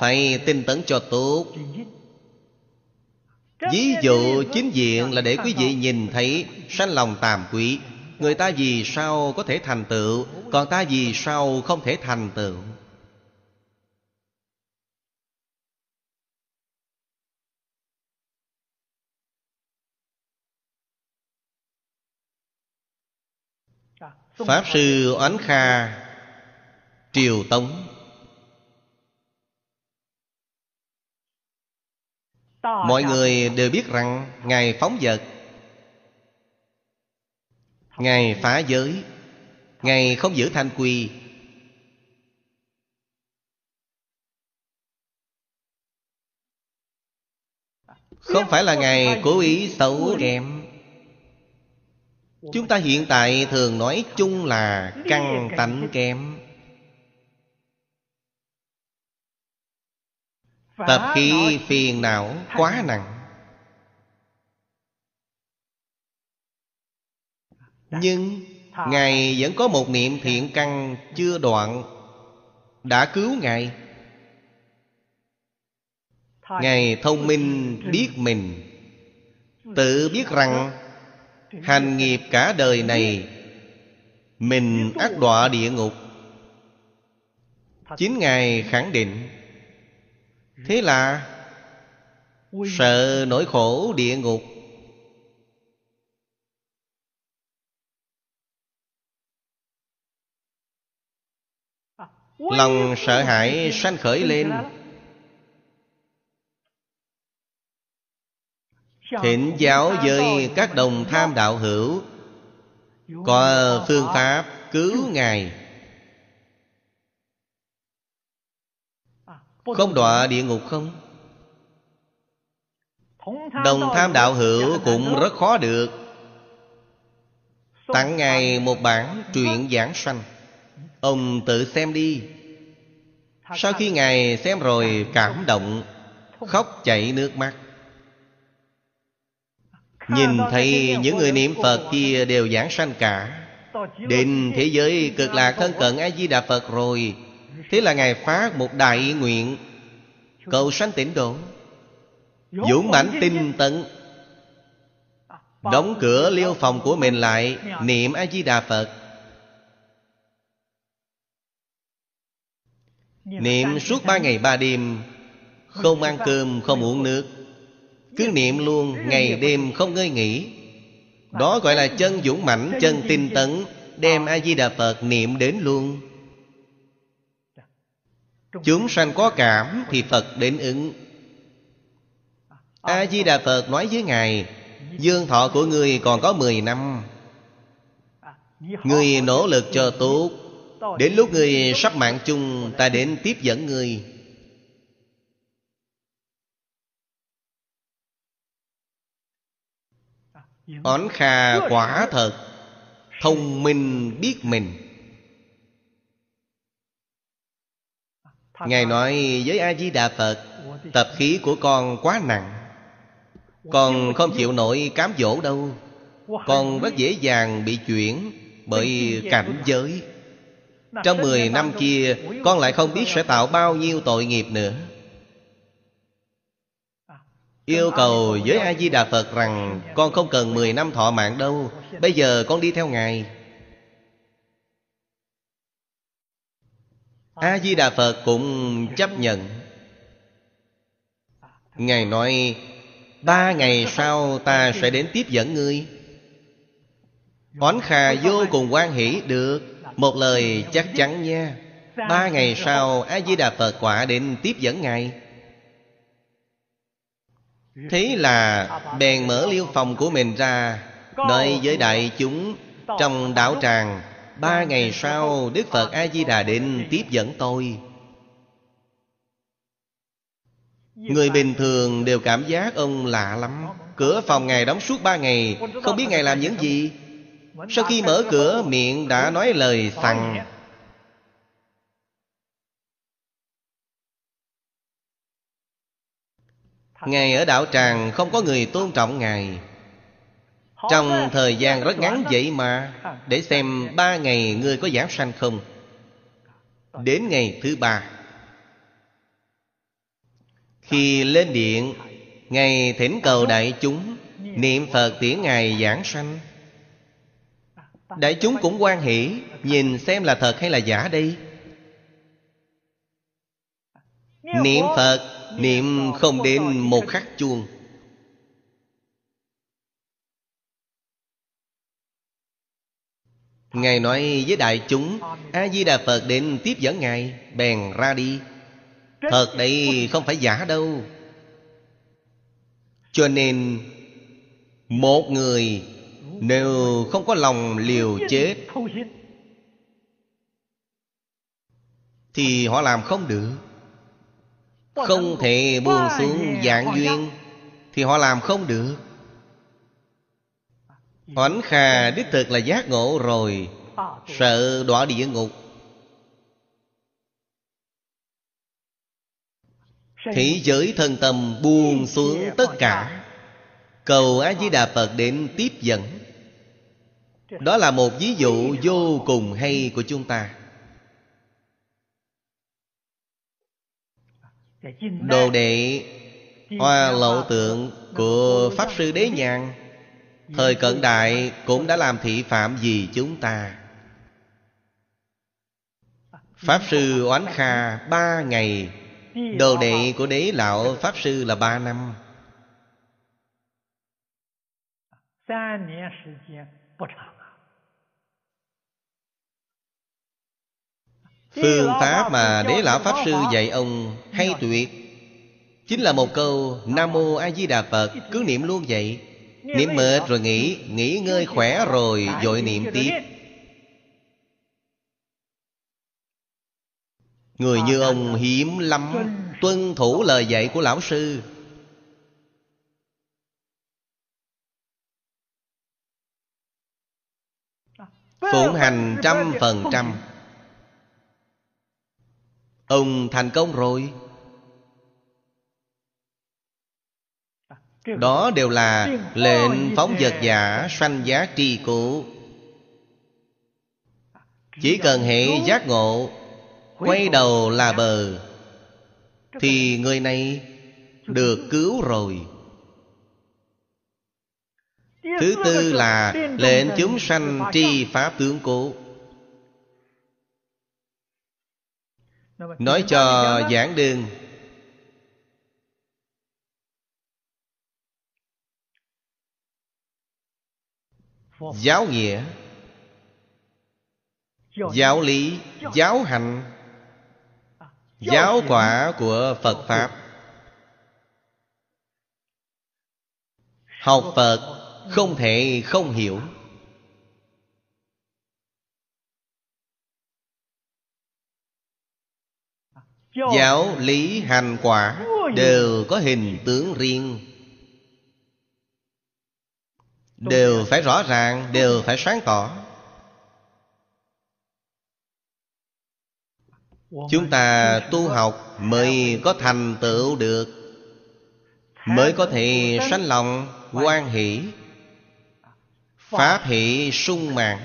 Phải tin tấn cho tốt. Ví dụ, chính diện là để quý vị nhìn thấy sanh lòng tàm quý Người ta vì sao có thể thành tựu, Còn ta vì sao không thể thành tựu? Pháp Sư Oánh Kha, Triều Tống. Mọi người đều biết rằng Ngài phóng vật, Ngài phá giới, Ngài không giữ thanh quy. Không phải là Ngài cố ý xấu kém Chúng ta hiện tại thường nói chung là căn tánh kém. Tập khí phiền não quá nặng. Nhưng Ngài vẫn có một niệm thiện căn chưa đoạn Đã cứu Ngài. Ngài thông minh biết mình Tự biết rằng Hành nghiệp cả đời này Mình ác đọa địa ngục Chính Ngài khẳng định Thế là Sợ nỗi khổ địa ngục Lòng sợ hãi sanh khởi lên Thỉnh giáo với các đồng tham đạo hữu. Có phương pháp cứu Ngài. Không đọa địa ngục không? Đồng tham đạo hữu cũng rất khó được. Tặng Ngài một bản truyện giảng sanh. Ông tự xem đi. Sau khi Ngài xem rồi cảm động, Khóc chảy nước mắt. Nhìn thấy những người niệm Phật kia đều giảng sanh cả. Đến thế giới cực lạc thân cận A-di-đà Phật rồi. Thế là Ngài phát một đại nguyện Cầu sanh tịnh độ. Dũng mãnh tinh tấn Đóng cửa liêu phòng của mình lại Niệm A-di-đà Phật. Niệm suốt ba ngày ba đêm Không ăn cơm, không uống nước cứ niệm luôn, Ngày đêm không ngơi nghỉ. Đó gọi là chân dũng mãnh, Chân tinh tấn. Đem A-di-đà Phật niệm đến luôn. Chúng sanh có cảm Thì Phật đến ứng. A-di-đà Phật nói với Ngài, Dương thọ của người còn có 10 năm. Người nỗ lực cho tốt. Đến lúc người sắp mạng chung, Ta đến tiếp dẫn người. Ấn Kha quả thật, Thông minh biết mình. Ngài nói với A-di-đà Phật, Tập khí của con quá nặng. Con không chịu nổi cám dỗ đâu. Con rất dễ dàng bị chuyển Bởi cảnh giới. Trong 10 năm kia, Con lại không biết sẽ tạo bao nhiêu tội nghiệp nữa. Yêu cầu với A-di-đà Phật rằng Con không cần 10 năm thọ mạng đâu. Bây giờ con đi theo Ngài. A-di-đà Phật cũng chấp nhận. Ngài nói, Ba ngày sau ta sẽ đến tiếp dẫn ngươi. Oán khà vô cùng quan hỷ, được. Một lời chắc chắn nha. Ba ngày sau A-di-đà Phật quả đến tiếp dẫn Ngài. Thế là bèn mở liêu phòng của mình ra Nói với đại chúng Trong đạo tràng. Ba ngày sau, Đức Phật A-di-đà đến tiếp dẫn tôi. Người bình thường đều cảm giác ông lạ lắm. Cửa phòng Ngài đóng suốt ba ngày, Không biết Ngài làm những gì. Sau khi mở cửa, miệng đã nói lời sằng Ngài ở đạo tràng không có người tôn trọng Ngài. Trong thời gian rất ngắn vậy mà Để xem ba ngày ngươi có giảng sanh không. Đến ngày thứ ba. Khi lên điện Ngài thỉnh cầu đại chúng Niệm Phật tiễn Ngài giảng sanh. Đại chúng cũng quan hỷ Nhìn xem là thật hay là giả đây Niệm Phật Niệm không đến một khắc chuông. Ngài nói với đại chúng A-di-đà Phật đến tiếp dẫn Ngài Bèn ra đi. Thật đây không phải giả đâu. Cho nên Một người Nếu không có lòng liều chết Thì họ làm không được Không thể buông xuống dạng duyên Thì họ làm không được. Oánh Khà đích thực là giác ngộ rồi Sợ đọa địa ngục. Thế giới thân tâm buông xuống tất cả. Cầu A-di-đà Phật đến tiếp dẫn. Đó là một ví dụ vô cùng hay của chúng ta Đồ đệ Hoa lộ tượng của Pháp Sư Đế Nhàn. Thời cận đại cũng đã làm thị phạm gì chúng ta. Pháp Sư Oánh Kha ba ngày. Đồ đệ của đế lão Pháp Sư là ba năm Phương pháp mà đế lão Pháp Sư dạy ông hay tuyệt. Chính là một câu Nam Mô A Di Đà Phật Cứ niệm luôn vậy. Niệm mệt rồi nghỉ Nghỉ ngơi khỏe rồi Dội niệm tiếp. Người như ông hiếm lắm Tuân. thủ lời dạy của lão sư. Phụng hành trăm phần trăm Ông thành công rồi. Đó đều là lệnh phóng vật giả sanh giác tri cụ Chỉ cần hệ giác ngộ Quay đầu là bờ Thì người này được cứu rồi. Thứ tư là lệnh chúng sanh tri pháp tướng cố Nói cho giảng đường. Giáo nghĩa. Giáo lý Giáo hành. Giáo quả của Phật Pháp. Học Phật không thể không hiểu Giáo lý hành quả Đều có hình tướng riêng. Đều phải rõ ràng Đều phải sáng tỏ. Chúng ta tu học Mới có thành tựu được. Mới có thể sanh lòng quan hỷ. Pháp hỷ sung mãn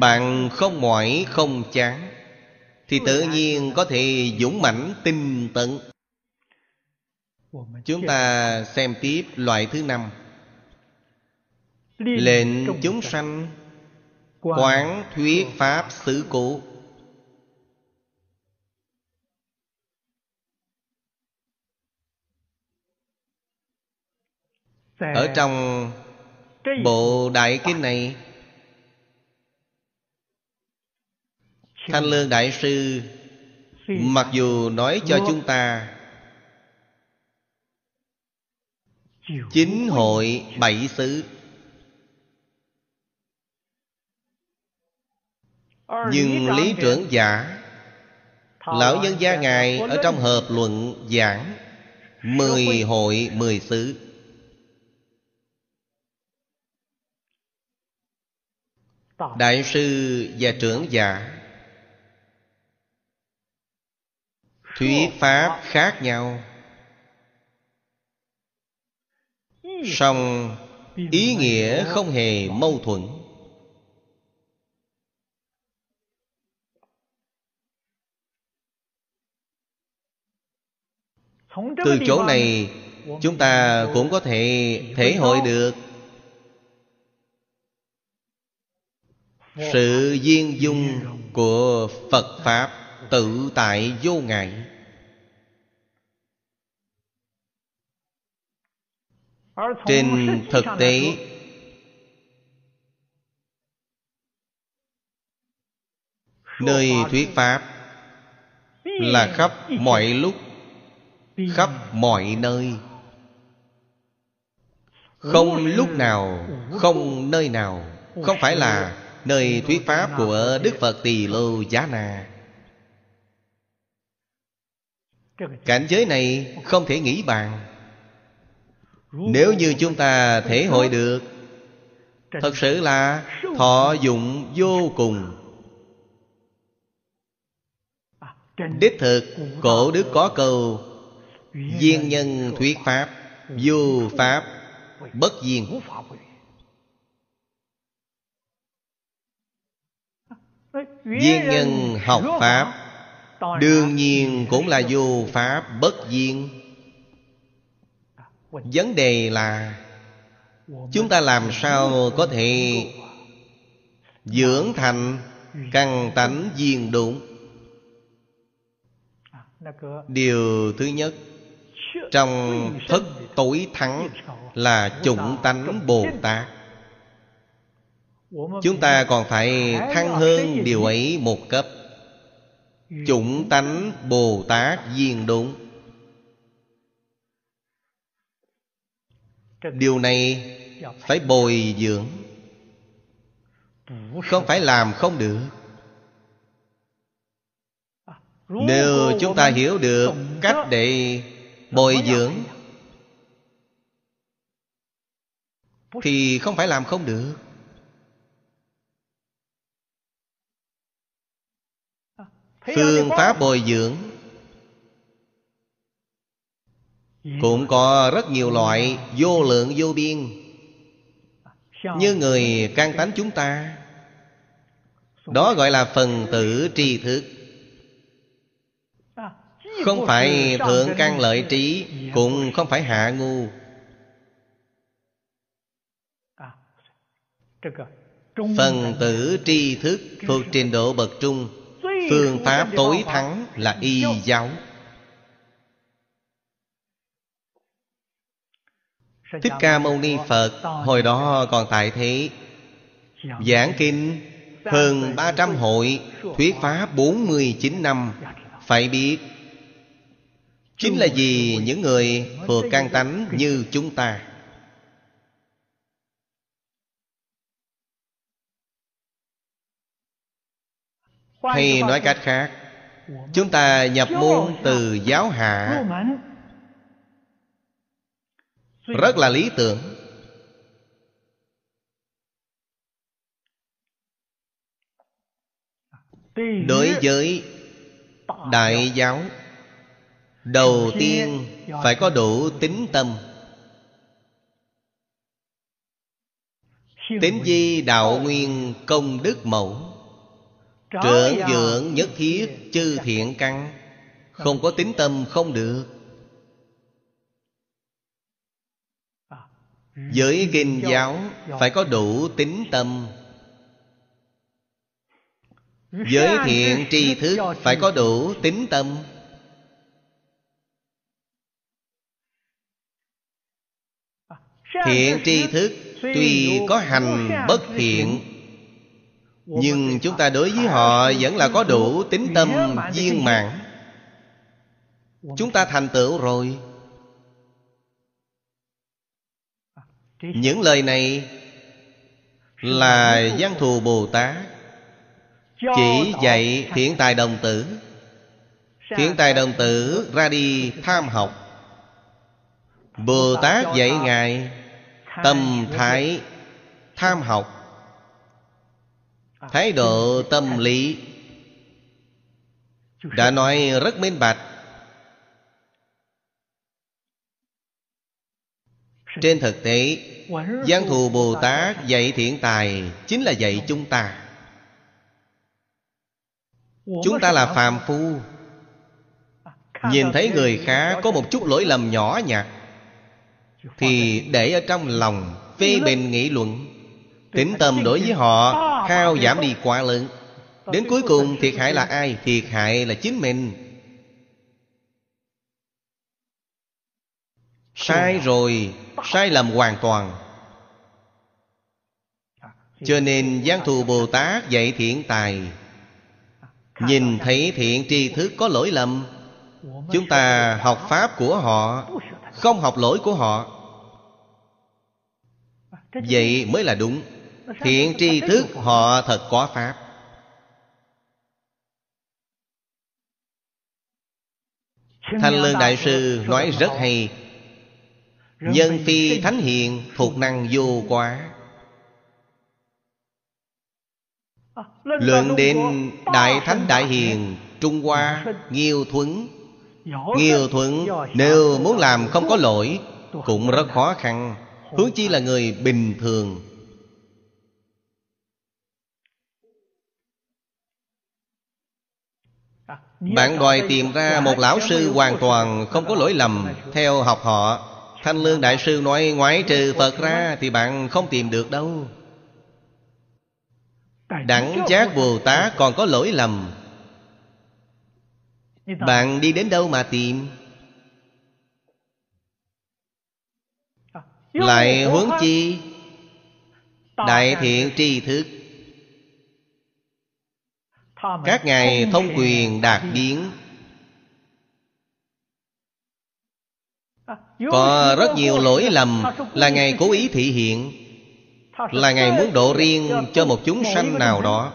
Bạn không mỏi, không chán, Thì tự nhiên có thể dũng mãnh, tinh tận Chúng ta xem tiếp loại thứ năm. Lệnh chúng sanh, Quán thuyết Pháp xứ cụ Ở trong bộ đại kinh này Thanh Lương Đại Sư Mặc dù nói cho chúng ta Chính hội bảy xứ. Nhưng lý trưởng giả Lão nhân gia Ngài Ở trong hợp luận giảng Mười hội mười xứ. Đại sư và trưởng giả Thuyết pháp khác nhau. Song, ý nghĩa không hề mâu thuẫn. Từ chỗ này, chúng ta cũng có thể thể hội được. Sự viên dung của phật pháp tự tại vô ngại. Trên thực tế, nơi thuyết pháp là khắp mọi lúc, khắp mọi nơi. Không lúc nào, không nơi nào, không phải là Nơi thuyết pháp của Đức Phật Tỳ Lô Giá Na. Cảnh giới này không thể nghĩ bàn. Nếu như chúng ta thể hội được, Thật sự là thọ dụng vô cùng. Đích thực, cổ đức có câu viên nhân thuyết pháp, Vô pháp, bất duyên. Viên nhân học Pháp Đương nhiên cũng là vô Pháp bất duyên Vấn đề là Chúng ta làm sao có thể Dưỡng thành Căn tánh duyên đúng. Điều thứ nhất Trong thất tối thắng Là chủng tánh Bồ Tát. Chúng ta còn phải thăng hơn điều ấy một cấp Chủng tánh Bồ Tát viên đúng Điều này phải bồi dưỡng. Không phải làm không được. Nếu chúng ta hiểu được cách để bồi dưỡng, Thì không phải làm không được. Phương pháp bồi dưỡng Cũng có rất nhiều loại vô lượng vô biên. Như người căn tánh chúng ta Đó gọi là phần tử tri thức. Không phải thượng căn lợi trí Cũng không phải hạ ngu. Phần tử tri thức thuộc trình độ bậc trung Phương pháp tối thắng là y giáo. Thích Ca Mâu Ni Phật Hồi đó còn tại thế. Giảng kinh hơn 300 hội Thuyết pháp 49 năm. Phải biết Chính là vì những người thuộc căn tánh như chúng ta Hay nói cách khác Chúng ta nhập môn từ giáo hạ. Rất là lý tưởng. Đối với Đại giáo Đầu tiên phải có đủ tính tâm. Tính di đạo nguyên công đức mẫu Trưởng dưỡng nhất thiết chư thiện căn. Không có tính tâm không được. Với kinh giáo Phải có đủ tính tâm. Với thiện tri thức Phải có đủ tính tâm. Thiện tri thức Tuy có hành bất thiện nhưng chúng ta đối với họ vẫn là có đủ tính tâm viên mãn. chúng ta thành tựu rồi. Những lời này là văn thù bồ tát chỉ dạy thiện tài đồng tử thiện tài đồng tử ra đi tham học. Bồ tát dạy ngài tâm thái tham học thái độ tâm lý đã nói rất minh bạch. Trên thực tế, giang thù bồ tát dạy thiện tài chính là dạy chúng ta. Chúng ta là phàm phu. Nhìn thấy người khác có một chút lỗi lầm nhỏ nhặt, thì để ở trong lòng phê bình nghị luận. Tính tâm đối với họ Hao giảm đi quá lớn. Đến cuối cùng, thiệt hại là ai? Thiệt hại là chính mình. Sai rồi, Sai lầm hoàn toàn. Cho nên Giang Thù Bồ Tát dạy thiện tài. Nhìn thấy thiện tri thức có lỗi lầm, Chúng ta học Pháp của họ, Không học lỗi của họ. Vậy mới là đúng. Thiện tri thức họ thật có Pháp. Thanh Lương Đại Sư nói rất hay. Nhân phi thánh hiền, thuộc năng vô quá. Luận đến Đại Thánh Đại Hiền, Trung Hoa, Nghiêu Thuấn. Nghiêu Thuấn Nếu muốn làm không có lỗi, Cũng rất khó khăn. Huống chi là người bình thường. Bạn đòi tìm ra một lão sư hoàn toàn không có lỗi lầm Theo học họ. Thanh Lương Đại Sư nói ngoại trừ Phật ra Thì bạn không tìm được đâu. Đẳng giác Bồ Tát còn có lỗi lầm. Bạn đi đến đâu mà tìm? Lại huống chi? Đại thiện tri thức các ngài thông quyền đạt biến. Có rất nhiều lỗi lầm là ngài cố ý thị hiện là ngài muốn độ riêng cho một chúng sanh nào đó.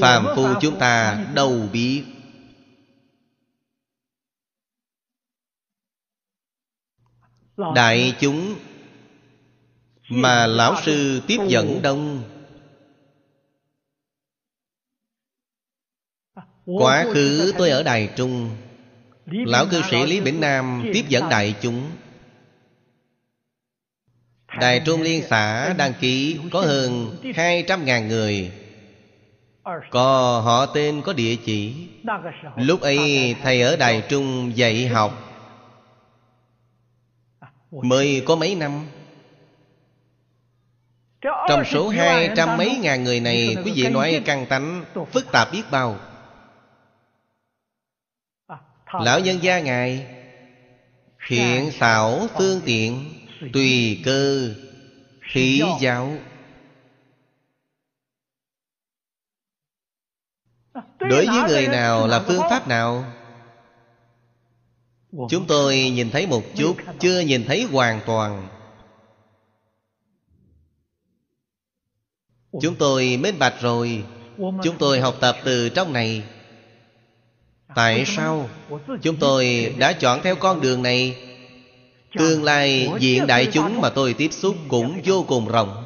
Phàm phu chúng ta đâu biết. Đại chúng mà lão sư tiếp dẫn đông quá khứ tôi ở đài trung. Lão cư sĩ lý bỉnh nam tiếp dẫn đại chúng. Đài trung liên xã đăng ký có hơn hai trăm ngàn người. Có họ tên có địa chỉ. Lúc ấy thầy ở đài trung dạy học. Mới có mấy năm? Trong số hai trăm mấy ngàn người này Quý vị nói căn tánh Phức tạp biết bao Lão nhân gia Ngài Thiện xảo phương tiện Tùy cơ Khí giáo. Đối với người nào là phương pháp nào? Chúng tôi nhìn thấy một chút Chưa nhìn thấy hoàn toàn. Chúng tôi minh bạch rồi. Chúng tôi học tập từ trong này Tại sao? Chúng tôi đã chọn theo con đường này. Tương lai diện đại chúng mà tôi tiếp xúc cũng vô cùng rộng.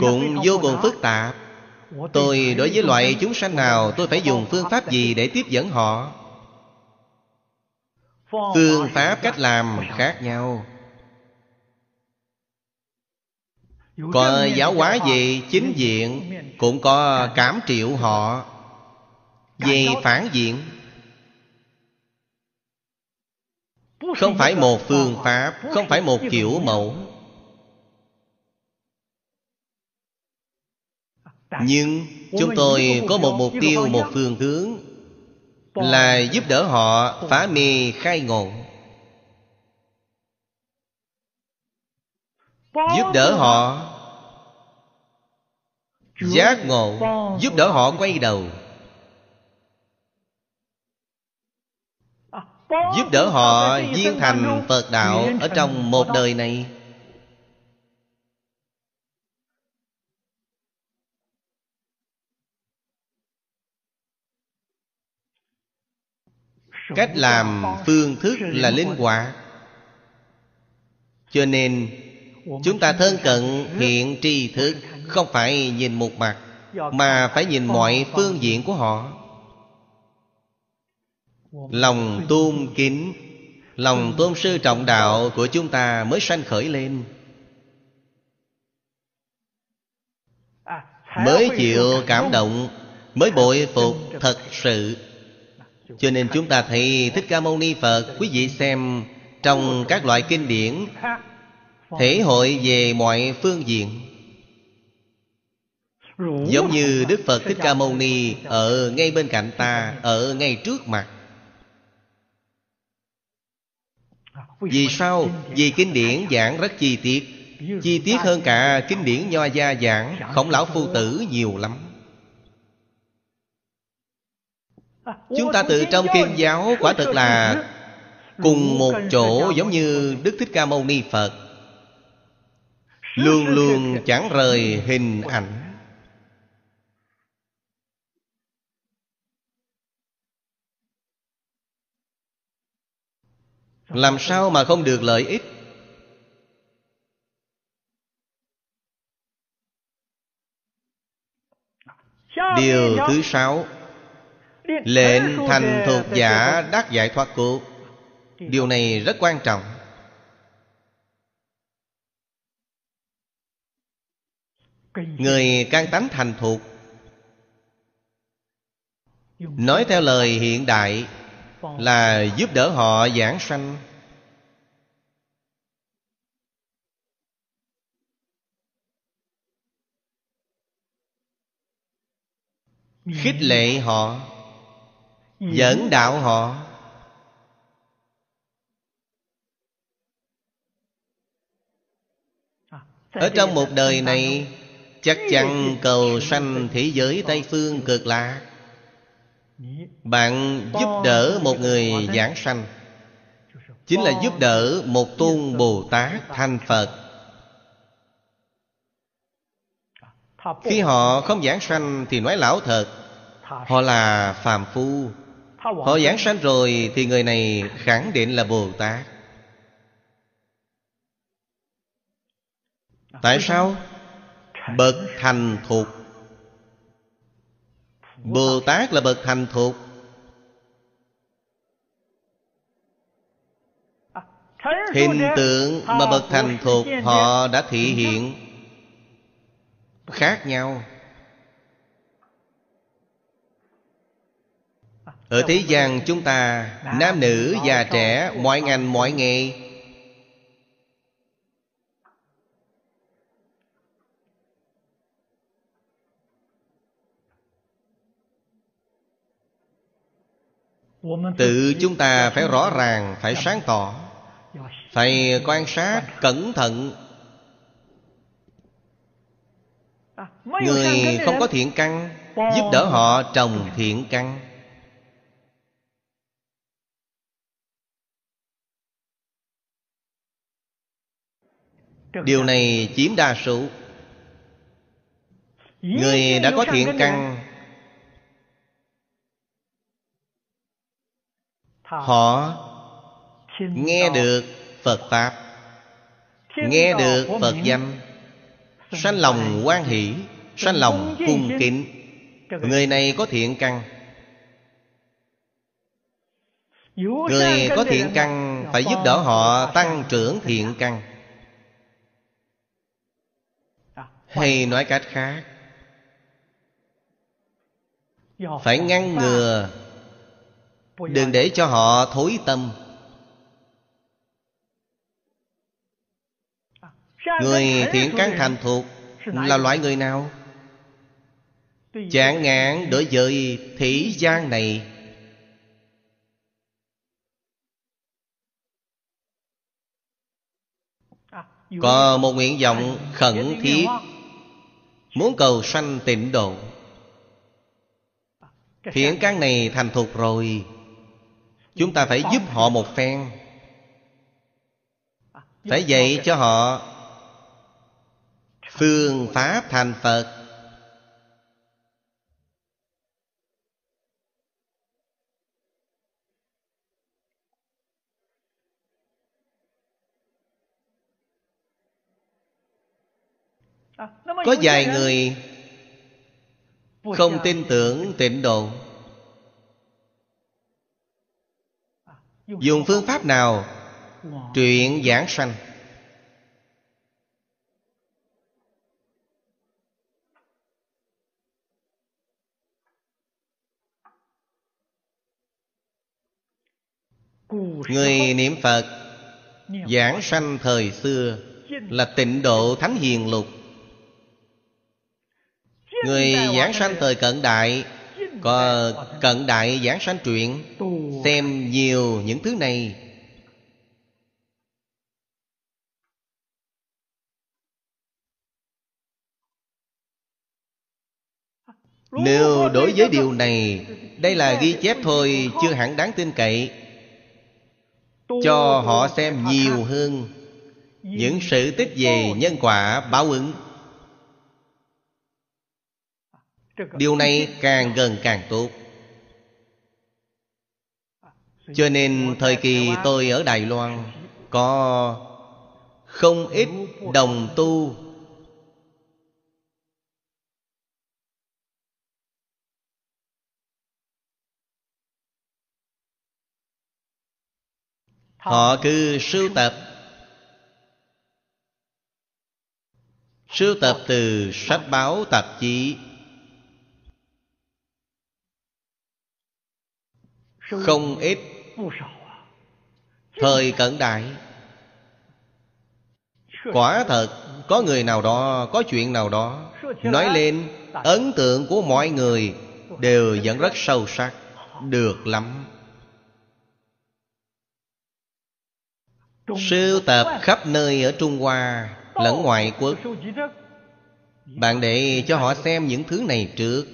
Cũng vô cùng phức tạp. Tôi đối với loại chúng sanh nào Tôi phải dùng phương pháp gì để tiếp dẫn họ? Phương pháp cách làm khác nhau Có giáo hóa về chính diện Cũng có cảm triệu họ. Về phản diện. Không phải một phương pháp Không phải một kiểu mẫu. Nhưng chúng tôi có một mục tiêu, một phương hướng Là giúp đỡ họ phá mê khai ngộ. Giúp đỡ họ Giác ngộ Giúp đỡ họ quay đầu. Giúp đỡ họ viên thành Phật đạo Ở trong một đời này. Cách làm phương thức là linh hoạt. Cho nên Chúng ta thân cận hiện tri thức không phải nhìn một mặt, Mà phải nhìn mọi phương diện của họ. Lòng tôn kính, Lòng tôn sư trọng đạo của chúng ta mới sanh khởi lên. Mới chịu cảm động, Mới bội phục thật sự. Cho nên chúng ta thấy Thích Ca Mâu Ni Phật, Quý vị xem Trong các loại kinh điển, Thể hội về mọi phương diện. Giống như Đức Phật Thích Ca Mâu Ni Ở ngay bên cạnh ta Ở ngay trước mặt. Vì sao? Vì kinh điển giảng rất chi tiết. Chi tiết hơn cả kinh điển Nho Gia giảng Khổng Lão Phu Tử nhiều lắm. Chúng ta từ trong kinh giáo quả thật là Cùng một chỗ giống như Đức Thích Ca Mâu Ni Phật. Luôn luôn chẳng rời hình ảnh Làm sao mà không được lợi ích? Điều thứ sáu Lệnh thành thuộc giả đắc giải thoát cốt Điều này rất quan trọng. Người can tánh thành thuộc, Nói theo lời hiện đại là giúp đỡ họ giảng sanh. Khích lệ họ, Dẫn đạo họ. Ở trong một đời này, Chắc chắn cầu sanh thế giới Tây Phương cực lạc. Bạn giúp đỡ một người giảng sanh. Chính là giúp đỡ một tôn Bồ Tát thành Phật. Khi họ không giảng sanh thì nói lão thật. Họ là phàm phu. Họ giảng sanh rồi thì người này khẳng định là Bồ Tát. Tại sao? Bậc thành thục Bồ Tát là bậc thành thục. Hình tượng mà bậc thành thục họ đã thể hiện Khác nhau. Ở thế gian chúng ta, Nam nữ già trẻ, Mọi ngành, mọi nghề Tự chúng ta phải rõ ràng Phải sáng tỏ. Phải quan sát cẩn thận. Người không có thiện căn Giúp đỡ họ trồng thiện căn. Điều này chiếm đa số. Người đã có thiện căn Họ nghe được Phật Pháp Nghe được Phật danh Sanh lòng quan hỷ Sanh lòng cung kính. Người này có thiện căn. Người có thiện căn Phải giúp đỡ họ tăng trưởng thiện căn. Hay nói cách khác Phải ngăn ngừa Đừng để cho họ thối tâm. Người thiện căn thành thuộc Là loại người nào? Chán ngán đối với thế gian này. Có một nguyện vọng khẩn thiết. Muốn cầu sanh tịnh độ. Thiện căn này thành thục rồi. Chúng ta phải giúp họ một phen. Phải dạy cho họ Phương pháp thành Phật. Có vài người Không tin tưởng tịnh độ. Dùng phương pháp nào? Truyện giảng sanh. Người niệm Phật, Giảng sanh thời xưa Là tịnh độ Thánh Hiền Lục. Người giảng sanh thời cận đại có cận đại giảng sanh truyện, Xem nhiều những thứ này. Nếu đối với điều này, Đây là ghi chép thôi, Chưa hẳn đáng tin cậy. Cho họ xem nhiều hơn, Những sự tích về nhân quả, báo ứng. Điều này càng gần càng tốt. Cho nên thời kỳ tôi ở Đài Loan Có không ít đồng tu. Họ cứ sưu tập. Sưu tập từ sách báo tạp chí. Không ít. Thời cận đại. Quả thật, Có người nào đó, Có chuyện nào đó, Nói lên, Ấn tượng của mọi người Đều vẫn rất sâu sắc, Được lắm. Sưu tập khắp nơi ở Trung Hoa, lẫn ngoại quốc. Bạn để cho họ xem những thứ này trước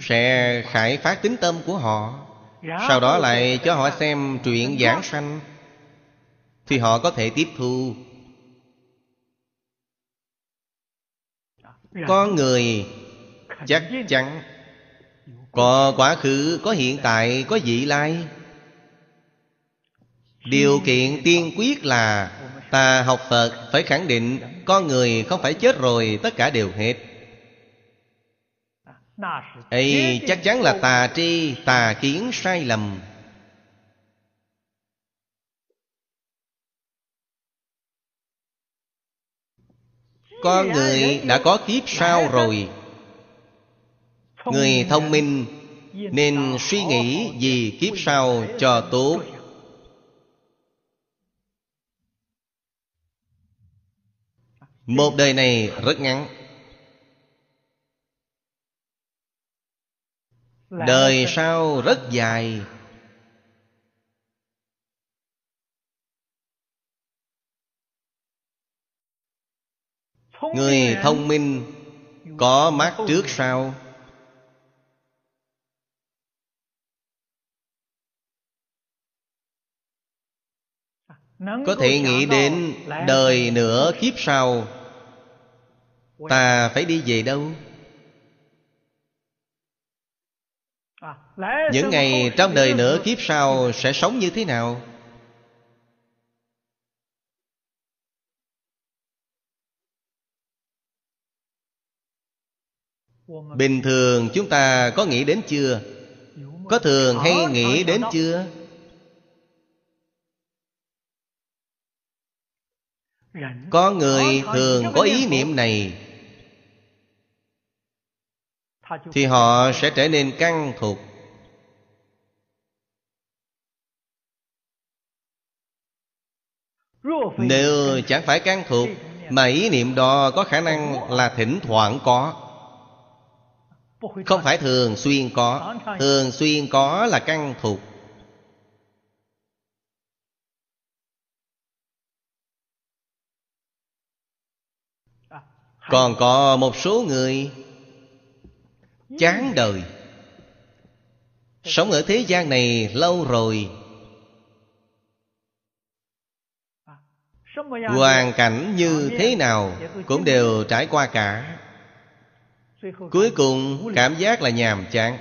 sẽ khải phát tính tâm của họ, sau đó lại cho họ xem truyện giảng sanh, thì họ có thể tiếp thu. Con người chắc chắn, có quá khứ, có hiện tại, có vị lai. Điều kiện tiên quyết là ta học phật phải khẳng định con người không phải chết rồi, tất cả đều hết ấy chắc chắn là tà tri tà kiến sai lầm. Con người đã có kiếp sau rồi. Người thông minh nên suy nghĩ vì kiếp sau cho tốt. một đời này rất ngắn đời sau rất dài. Người thông minh có mắt trước sau. Có thể nghĩ đến đời nữa kiếp sau ta phải đi về đâu những ngày trong đời nữa kiếp sau sẽ sống như thế nào? Bình thường chúng ta có nghĩ đến chưa? Có thường hay nghĩ đến chưa? Có người thường có ý niệm này, thì họ sẽ trở nên căng thục nếu chẳng phải can thuộc, mà ý niệm đó có khả năng là thỉnh thoảng có. Không phải thường xuyên có, thường xuyên có là căn thuộc. Còn có một số người chán đời, sống ở thế gian này lâu rồi hoàn cảnh như thế nào cũng đều trải qua cả. Cuối cùng, cảm giác là nhàm chán.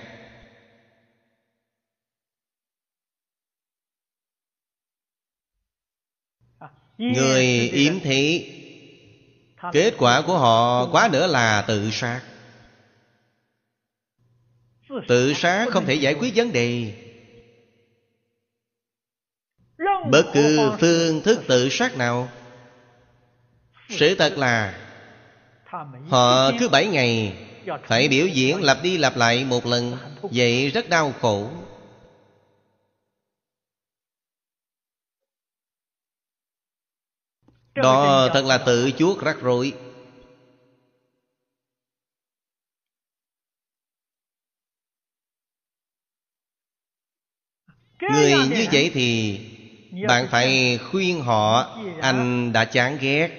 Người yếm thị kết quả của họ quá nữa là tự sát. Tự sát không thể giải quyết vấn đề. Bất cứ phương thức tự sát nào. Sự thật là, họ cứ bảy ngày phải biểu diễn lặp đi lặp lại một lần, vậy rất đau khổ. Đó thật là tự chuốc rắc rối. Người như vậy thì bạn phải khuyên họ, anh đã chán ghét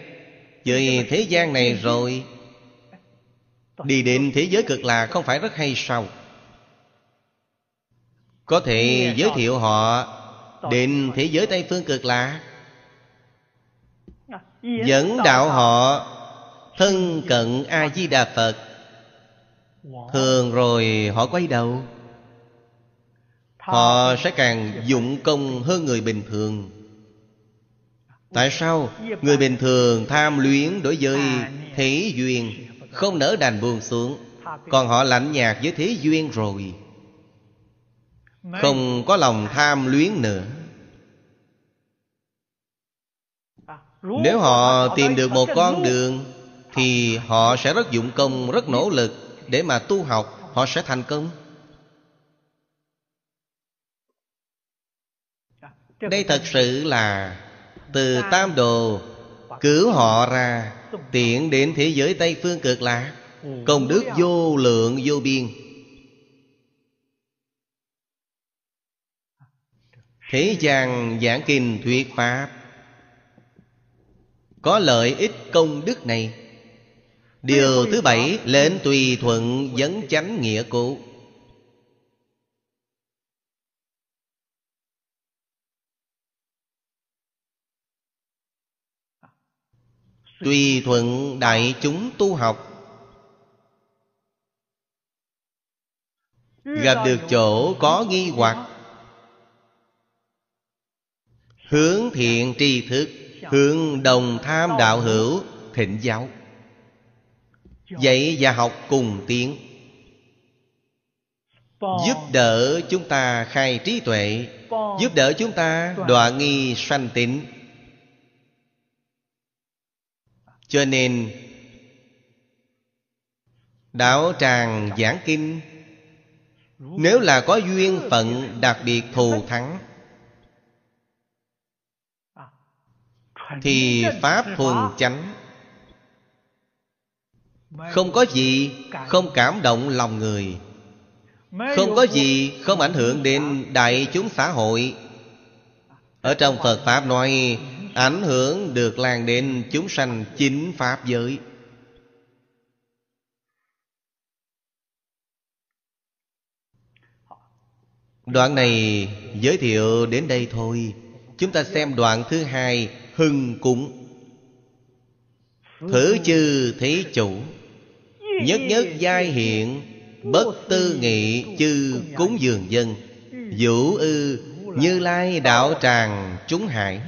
với thế gian này rồi. Đi đến thế giới cực lạc không phải rất hay sao? Có thể giới thiệu họ đến thế giới tây phương cực lạc dẫn đạo họ thân cận a di đà phật. Thường rồi họ quay đầu họ sẽ càng dụng công hơn người bình thường. Tại sao người bình thường tham luyến đối với thế duyên không nỡ đành buông xuống? Còn họ lạnh nhạt với thế duyên rồi. Không có lòng tham luyến nữa. Nếu họ tìm được một con đường, thì họ sẽ rất dụng công, rất nỗ lực để mà tu học, họ sẽ thành công. Đây thật sự là từ tam đồ cứu họ ra tiện đến thế giới tây phương cực lạc. Công đức vô lượng vô biên. Thế gian giảng kinh thuyết pháp có lợi ích công đức này. Điều thứ bảy lệnh tùy thuận vấn chánh nghĩa cố tùy thuận đại chúng tu học gặp được chỗ có nghi hoặc hướng thiện tri thức hướng đồng tham đạo hữu thịnh giáo. Dạy và học cùng tiến giúp đỡ chúng ta khai trí tuệ. Giúp đỡ chúng ta đoạn nghi sanh tịnh cho nên, đạo tràng giảng kinh, nếu là có duyên phận đặc biệt thù thắng, thì pháp thuần chánh không có gì không cảm động lòng người, không có gì không ảnh hưởng đến đại chúng xã hội. Ở trong phật pháp nói ảnh hưởng được lan đến chúng sanh chính pháp giới. Đoạn này giới thiệu đến đây thôi. Chúng ta xem đoạn thứ hai, hưng cúng. Thử chư thế chủ. Nhất nhất giai hiện, bất tư nghị chư cúng dường dân. Vũ ư, như lai đạo tràng chúng hải.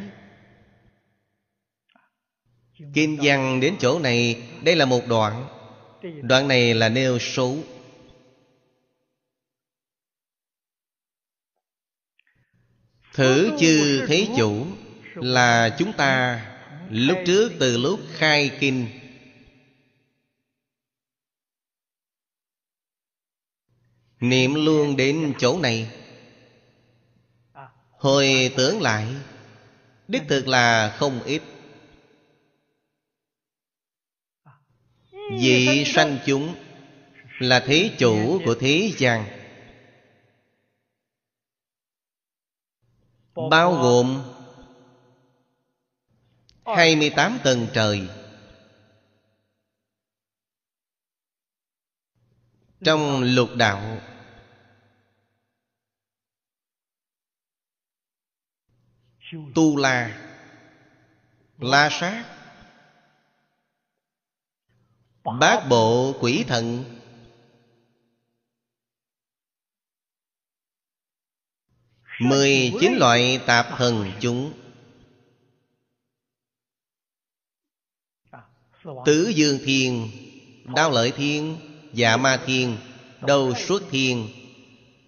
Kim văn đến chỗ này, Đây là một đoạn. Đoạn này là nêu số. Thử chư thế chủ, Là chúng ta Lúc trước từ lúc khai kinh. Niệm luôn đến chỗ này. Hồi tưởng lại, Đích thực là không ít. Vị sanh chúng Là thế chủ của thế gian Bao gồm 28 tầng trời. Trong lục đạo, Tu La La Sát Bát bộ quỷ thần. Mười chín loại tạp thần chúng. Tứ Dương Thiên, Đao Lợi Thiên Dạ Ma Thiên, Đầu Xuất Thiên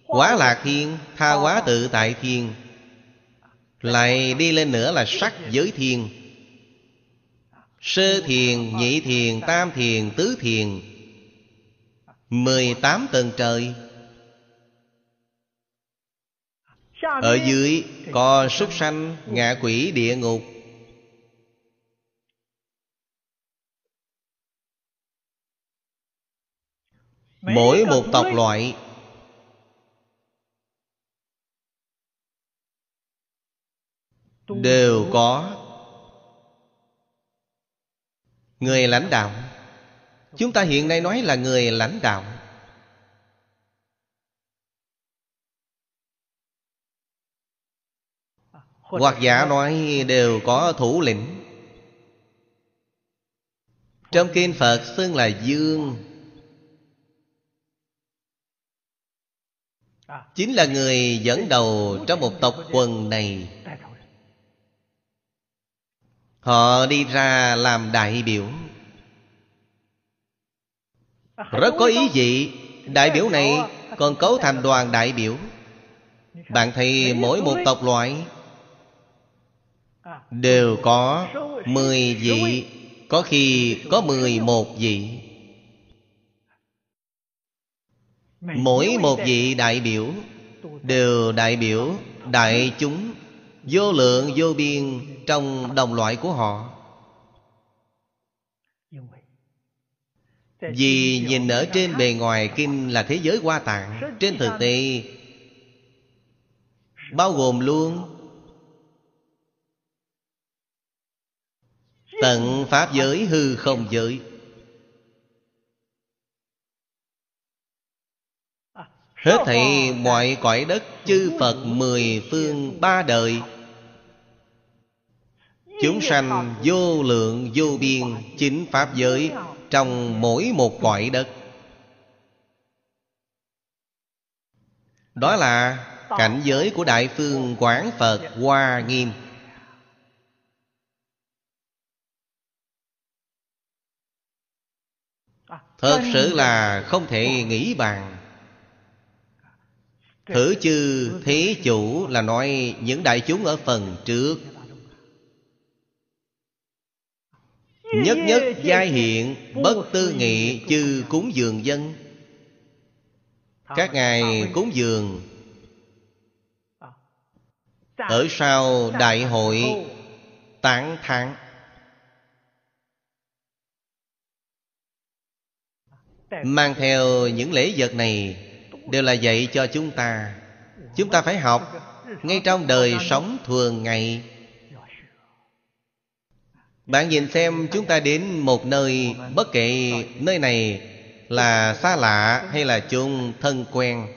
Quá Lạc Thiên, Tha Quá Tự Tại Thiên. Lại đi lên nữa là sắc giới thiên. Sơ thiền, nhị thiền, tam thiền, tứ thiền. Mười tám tầng trời. Ở dưới có súc sanh, ngạ quỷ địa ngục. Mỗi một tộc loại. Đều có Người lãnh đạo. Chúng ta hiện nay nói là người lãnh đạo. Hoặc giả nói đều có thủ lĩnh. Trong kinh Phật xưng là Dương. Chính là người dẫn đầu trong một tộc quần này. Họ đi ra làm đại biểu. Rất có ý vị Đại biểu này còn cấu thành đoàn đại biểu. Bạn thấy mỗi một tộc loại Đều có mười vị Có khi có mười một vị. Mỗi một vị đại biểu Đều đại biểu đại chúng Vô lượng vô biên trong đồng loại của họ. Vì nhìn ở trên bề ngoài kinh là thế giới hoa tạng, Trên thực tế Bao gồm luôn Tận Pháp giới hư không giới. Hết thảy mọi cõi đất Chư Phật mười phương ba đời Chúng sanh vô lượng, vô biên, Chính Pháp giới Trong mỗi một cõi đất. Đó là cảnh giới của Đại Phương Quán Phật Hoa Nghiêm. Thật sự là không thể nghĩ bàn. Thử chư thế chủ là nói những đại chúng ở phần trước. Nhất nhất giai hiện Bất tư nghị chư cúng dường dân. Các ngài cúng dường. Ở sau đại hội tán thán. Mang theo những lễ vật này Đều là dạy cho chúng ta. Chúng ta phải học Ngay trong đời sống thường ngày bạn nhìn xem, chúng ta đến một nơi Bất kể. Nơi này là xa lạ hay là chung thân quen?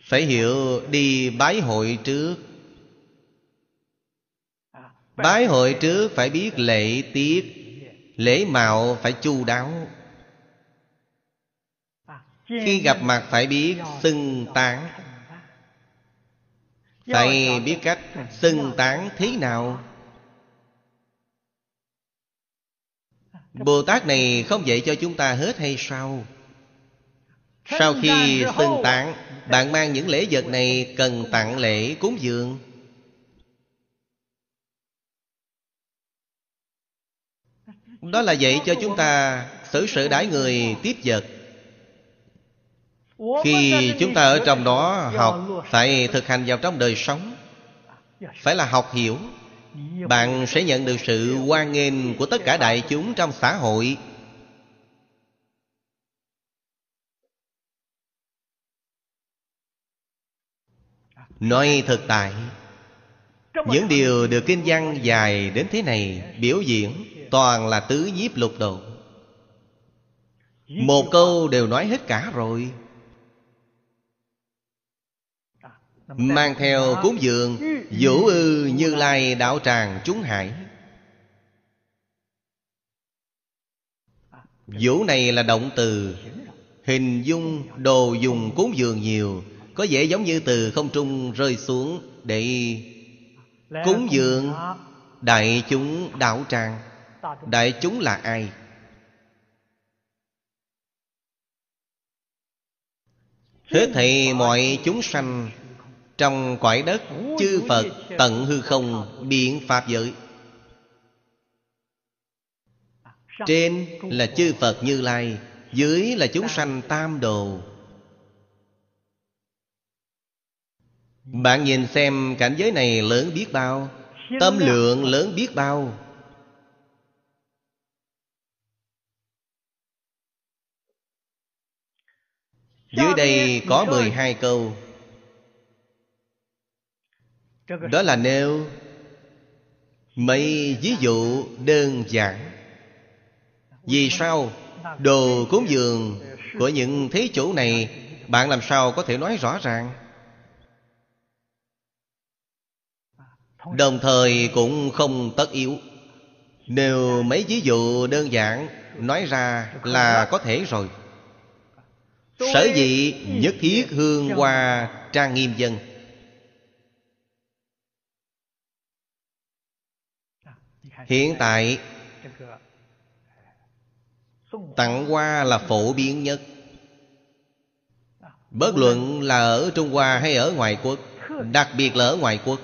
Phải hiểu đi bái hội trước. Bái hội trước phải biết lễ tiết, Lễ mạo phải chu đáo. Khi gặp mặt phải biết xưng tán. Phải biết cách xưng tán thế nào? Bồ Tát này không dạy cho chúng ta hết hay sao? Sau khi xưng tán Bạn mang những lễ vật này cần tặng lễ cúng dường. Đó là dạy cho chúng ta xử sự đãi người tiếp vật Khi chúng ta ở trong đó học Phải thực hành vào trong đời sống. Phải là học hiểu. Bạn sẽ nhận được sự hoan nghênh của tất cả đại chúng trong xã hội. Nói thực tại Những điều được kinh văn dài đến thế này Biểu diễn Toàn là tứ nhiếp lục độ. Một câu đều nói hết cả rồi Mang theo cúng dường Vũ ư như lai đạo tràng chúng hải. Vũ này là động từ Hình dung đồ dùng cúng dường nhiều Có vẻ giống như từ không trung rơi xuống Để cúng dường Đại chúng đạo tràng. Đại chúng là ai? Hết thảy mọi chúng sanh Trong cõi đất Chư Phật tận hư không Biện Pháp giới. Trên là chư Phật Như Lai Dưới là chúng sanh tam đồ. Bạn nhìn xem cảnh giới này lớn biết bao Tâm lượng lớn biết bao. Dưới đây có 12 câu đó là nêu Mấy ví dụ đơn giản. Vì sao Đồ cúng dường của những thế chủ này Bạn làm sao có thể nói rõ ràng? Đồng thời cũng không tất yếu. Nếu mấy ví dụ đơn giản Nói ra là có thể rồi. Sở dĩ nhất thiết hương hoa trang nghiêm dân. Hiện tại, Tặng hoa là phổ biến nhất. Bất luận là ở Trung Hoa hay ở ngoại quốc, Đặc biệt là ở ngoại quốc.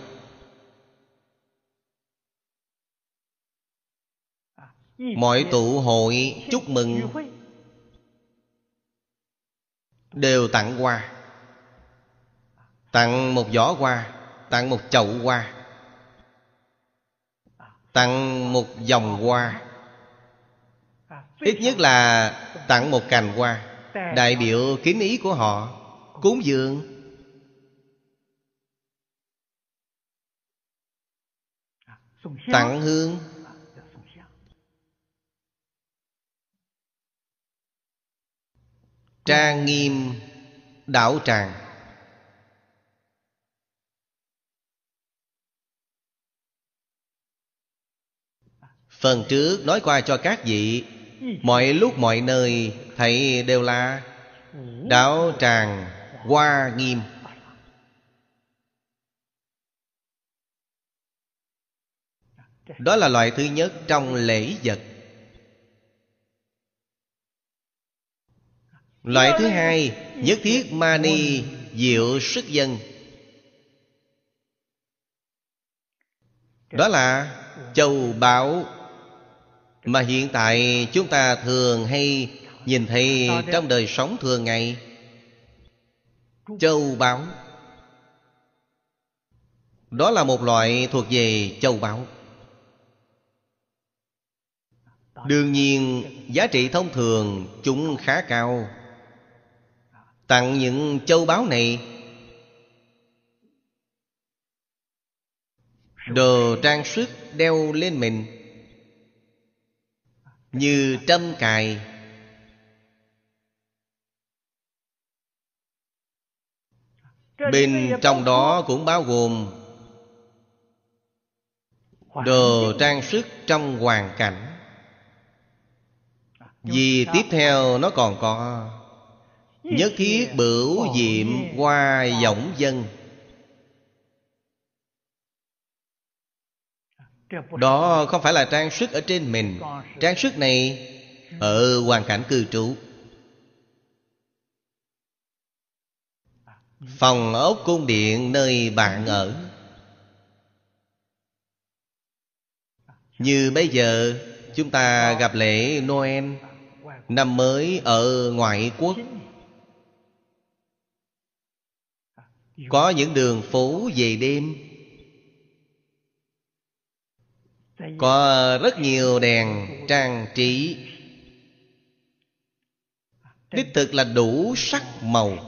Mọi tụ hội chúc mừng Đều tặng hoa. Tặng một giỏ hoa, Tặng một chậu hoa tặng một dòng hoa. Ít nhất là tặng một cành hoa. Đại biểu kính ý của họ, cúng dường. Tặng hương. Trang nghiêm, đảo tràng. Phần trước nói qua cho các vị, mọi lúc mọi nơi thầy đều là đạo tràng hoa nghiêm. Đó là loại thứ nhất trong lễ vật. Loại thứ hai, nhất thiết mani diệu sức dân. Đó là châu bảo mà hiện tại chúng ta thường hay nhìn thấy trong đời sống thường ngày. Châu báu. Đó là một loại thuộc về châu báu. Đương nhiên, giá trị thông thường chúng khá cao. Tặng những châu báu này, đồ trang sức đeo lên mình như trâm cài. Bên trong đó cũng bao gồm đồ trang sức trong hoàn cảnh. Vì tiếp theo nó còn có nhất thiết bửu diệm hoa giọng dân. Đó không phải là trang sức ở trên mình. Trang sức này ở hoàn cảnh cư trú. Phòng ốc cung điện nơi bạn ở. Như bây giờ, chúng ta gặp lễ noel, năm mới ở ngoại quốc. Có những đường phố về đêm. Có rất nhiều đèn trang trí. Đích thực là đủ sắc màu.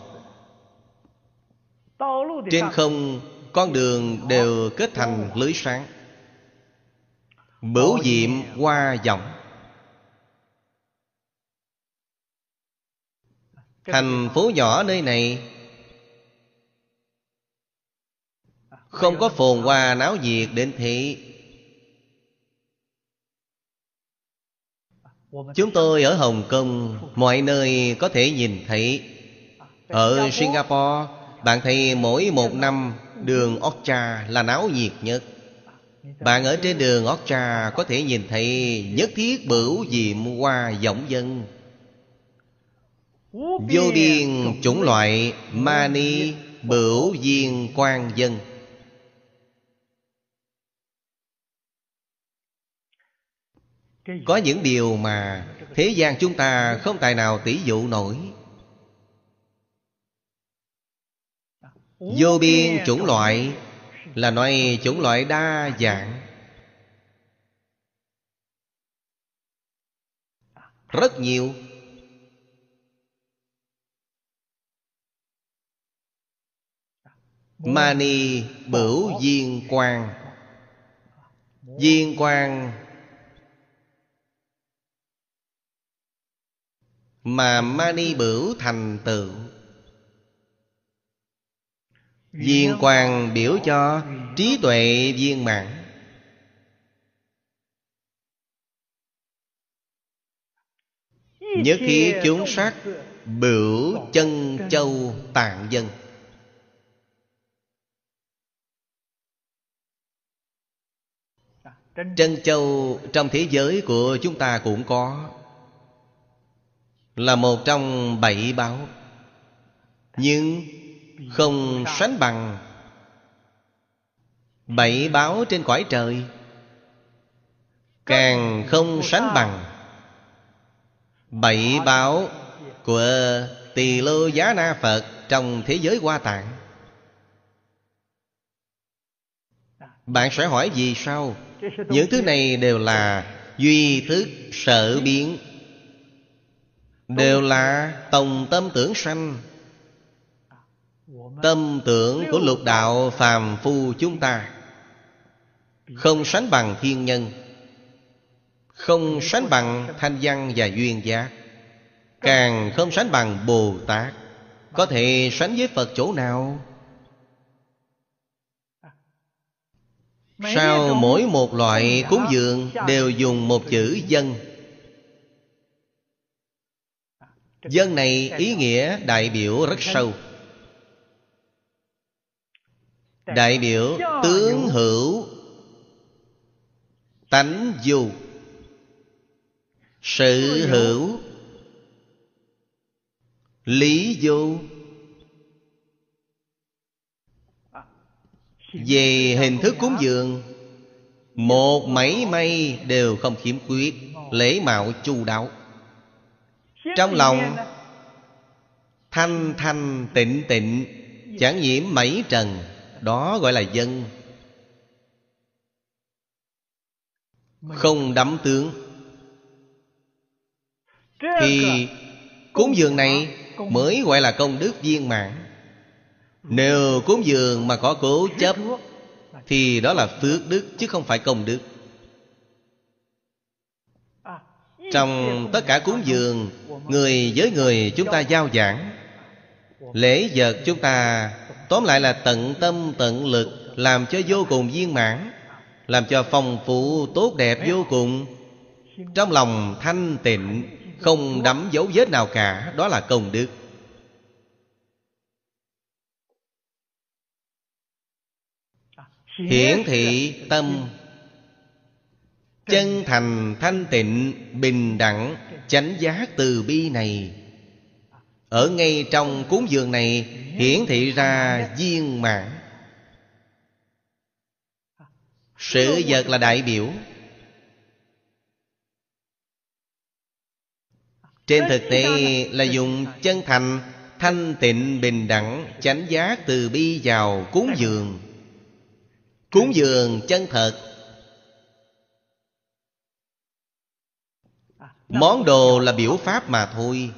Trên không con đường đều kết thành lưới sáng. Bửu diệm hoa vọng. Thành phố nhỏ nơi này không có phồn hoa náo nhiệt đến thế chúng tôi ở hồng kông, mọi nơi có thể nhìn thấy. Ở singapore, bạn thấy mỗi một năm đường Okcha là náo nhiệt nhất. Bạn ở trên đường Okcha có thể nhìn thấy nhất thiết bửu diệm hoa võng dân. Vô biên chủng loại mani, bửu diên quan dân. Có những điều mà thế gian chúng ta không tài nào tỷ dụ nổi. Vô biên chủng loại là nói chủng loại đa dạng. Rất nhiều. Mani bửu viên quang. Viên quang mà mani bửu thành tựu. Viên quang biểu cho trí tuệ viên mãn. Nhất khi chúng sắc bửu chân châu tạng dân. Chân châu trong thế giới của chúng ta cũng có là một trong bảy báo. Nhưng không sánh bằng bảy báo trên cõi trời, càng không sánh bằng bảy báo của tỳ lô giá na phật trong thế giới hoa tạng. Bạn sẽ hỏi vì sao? Những thứ này đều là duy thức sở biến đều là tổng tâm tưởng sanh. Tâm tưởng của lục đạo phàm phu chúng ta. Không sánh bằng thiên nhân. Không sánh bằng thanh văn và duyên giác Càng không sánh bằng Bồ Tát. Có thể sánh với Phật chỗ nào? Sao mỗi một loại cúng dường Đều dùng một chữ dân Dân này ý nghĩa đại biểu rất sâu. Đại biểu tướng hữu Tánh dù. Sự hữu Lý vô Về hình thức cúng dường, Một mảy may đều không khiếm khuyết Lễ mạo chu đáo. Trong lòng Thanh thanh tịnh tịnh Chẳng nhiễm mảy trần Đó gọi là dân. Không đắm tướng. Thì cúng dường này Mới gọi là công đức viên mãn. Nếu cúng dường mà có cố chấp Thì đó là phước đức chứ không phải công đức Trong tất cả cúng dường, Người với người chúng ta giao giảng. Lễ vật chúng ta, Tóm lại là tận tâm, tận lực, Làm cho vô cùng viên mãn, Làm cho phong phú, tốt đẹp vô cùng. Trong lòng thanh tịnh, Không đắm dấu vết nào cả, Đó là công đức. Hiển thị tâm Chân thành, thanh tịnh, Bình đẳng, Chánh giác từ bi này. Ở ngay trong cúng dường này, Hiển thị ra viên mãn. Sự vật là đại biểu. Trên thực tế là dùng chân thành, Thanh tịnh, bình đẳng, Chánh giác từ bi vào cúng dường. Cúng dường chân thật Món đồ là biểu pháp mà thôi.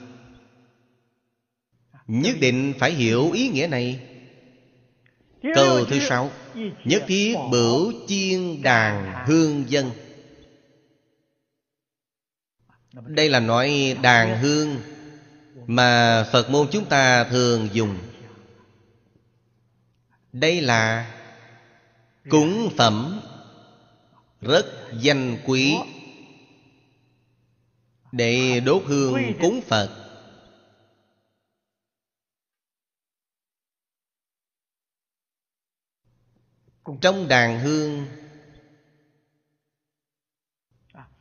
Nhất định phải hiểu ý nghĩa này. Câu thứ sáu. Nhất thiết bửu chiên đàn hương dân. Đây là nói đàn hương Mà Phật môn chúng ta thường dùng. Đây là Cúng phẩm Rất danh quý. Để đốt hương cúng Phật. Trong đàn hương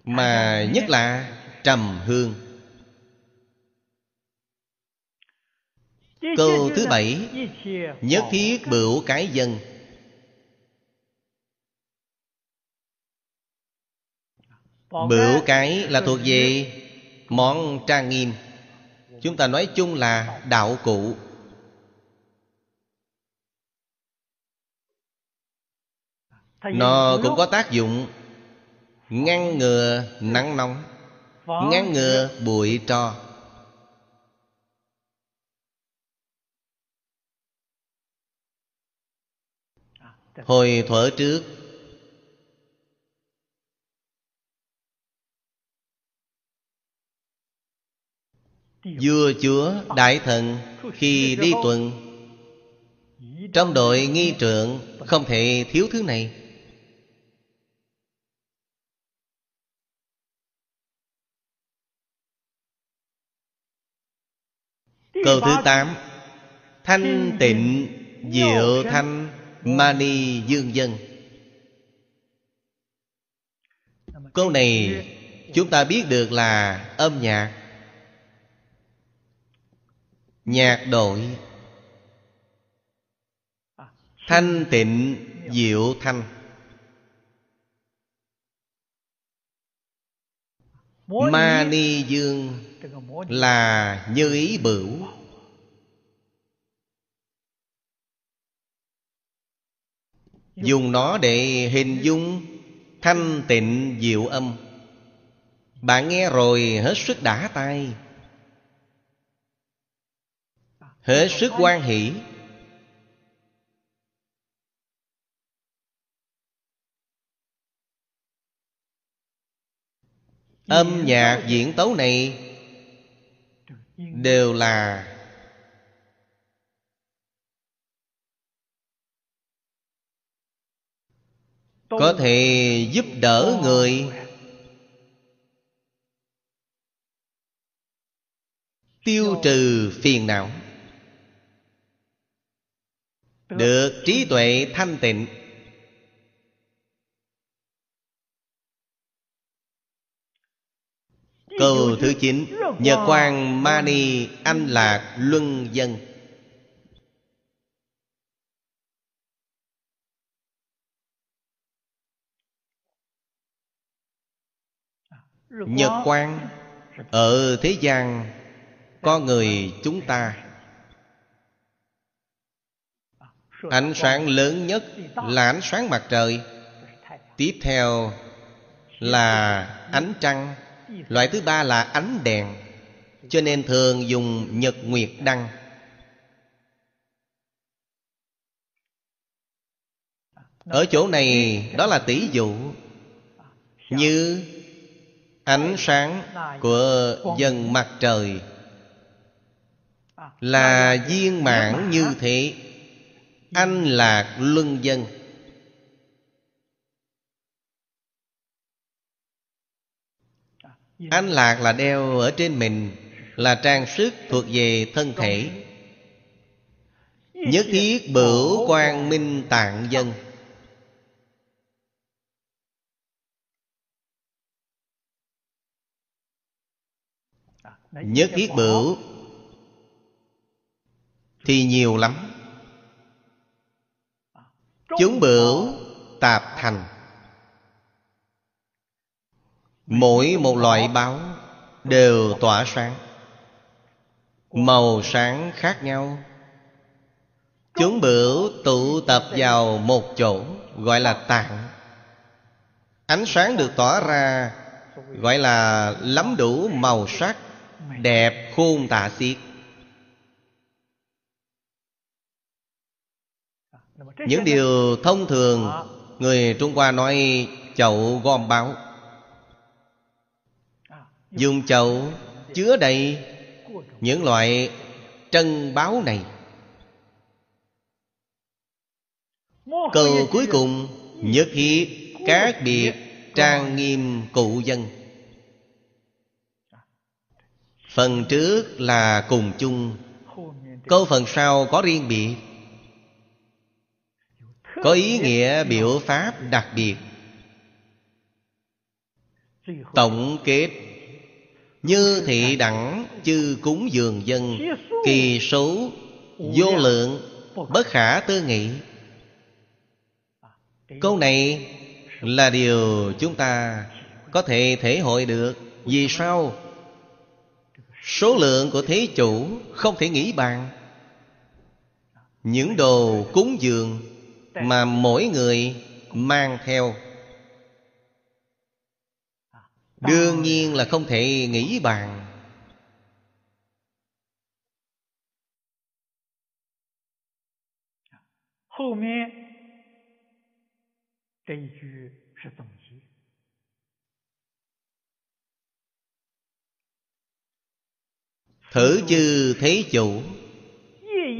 Mà nhất là trầm hương. Câu thứ bảy Nhất thiết bửu cái dân. Bửu cái là thuộc về món trang nghiêm. Chúng ta nói chung là đạo cụ. Nó cũng có tác dụng Ngăn ngừa nắng nóng Ngăn ngừa bụi tro Hồi thuở trước Vua chúa đại thần Khi đi tuần. Trong đội nghi trượng Không thể thiếu thứ này. Câu thứ tám. Thanh tịnh diệu thanh Mani dương dân. Câu này chúng ta biết được là âm nhạc. Nhạc đội. Thanh tịnh diệu thanh. Mani dương là như ý bửu. Dùng nó để hình dung thanh tịnh diệu âm. Bạn nghe rồi hết sức đã tay hết sức quan hỷ. Âm nhạc diễn tấu này đều là có thể giúp đỡ người. Tiêu trừ phiền não. Được. Trí tuệ thanh tịnh. Câu thứ chín Nhật quang mani anh lạc luân dân. Nhật quang Ở thế gian Con người chúng ta Ánh sáng lớn nhất là ánh sáng mặt trời. Tiếp theo là ánh trăng. Loại thứ ba là ánh đèn. Cho nên thường dùng nhật nguyệt đăng. Ở chỗ này, đó là tỷ dụ Như ánh sáng của dần mặt trời. Là viên mãn như thế. Anh lạc luân dân. Anh lạc là đeo ở trên mình, Là trang sức thuộc về thân thể. Nhất thiết bửu quang minh tạng dân. Nhất thiết bửu Thì nhiều lắm. Chúng bửu tạp thành. Mỗi một loại báo Đều tỏa sáng. Màu sáng khác nhau. Chúng bửu tụ tập vào một chỗ, Gọi là tạng. Ánh sáng được tỏa ra, Gọi là lắm đủ màu sắc, Đẹp, khôn tả xiết. Những điều thông thường Người Trung Hoa nói, chậu gom báo Dùng chậu chứa đầy những loại trân báo này. Câu cuối cùng, Nhất hiệp các biệt trang nghiêm cụ dân. Phần trước là cùng chung. Câu phần sau có riêng biệt. Có ý nghĩa biểu pháp đặc biệt. Tổng kết. Như thị đẳng chư cúng dường dân, Kỳ số, vô lượng, Bất khả tư nghị. Câu này là điều chúng ta có thể thể hội được. Vì sao? Số lượng của thế chủ không thể nghĩ bàn. Những đồ cúng dường Mà mỗi người mang theo Đương nhiên là không thể nghĩ bàn Hậu 面这一句是总结。 Thử chư thế chủ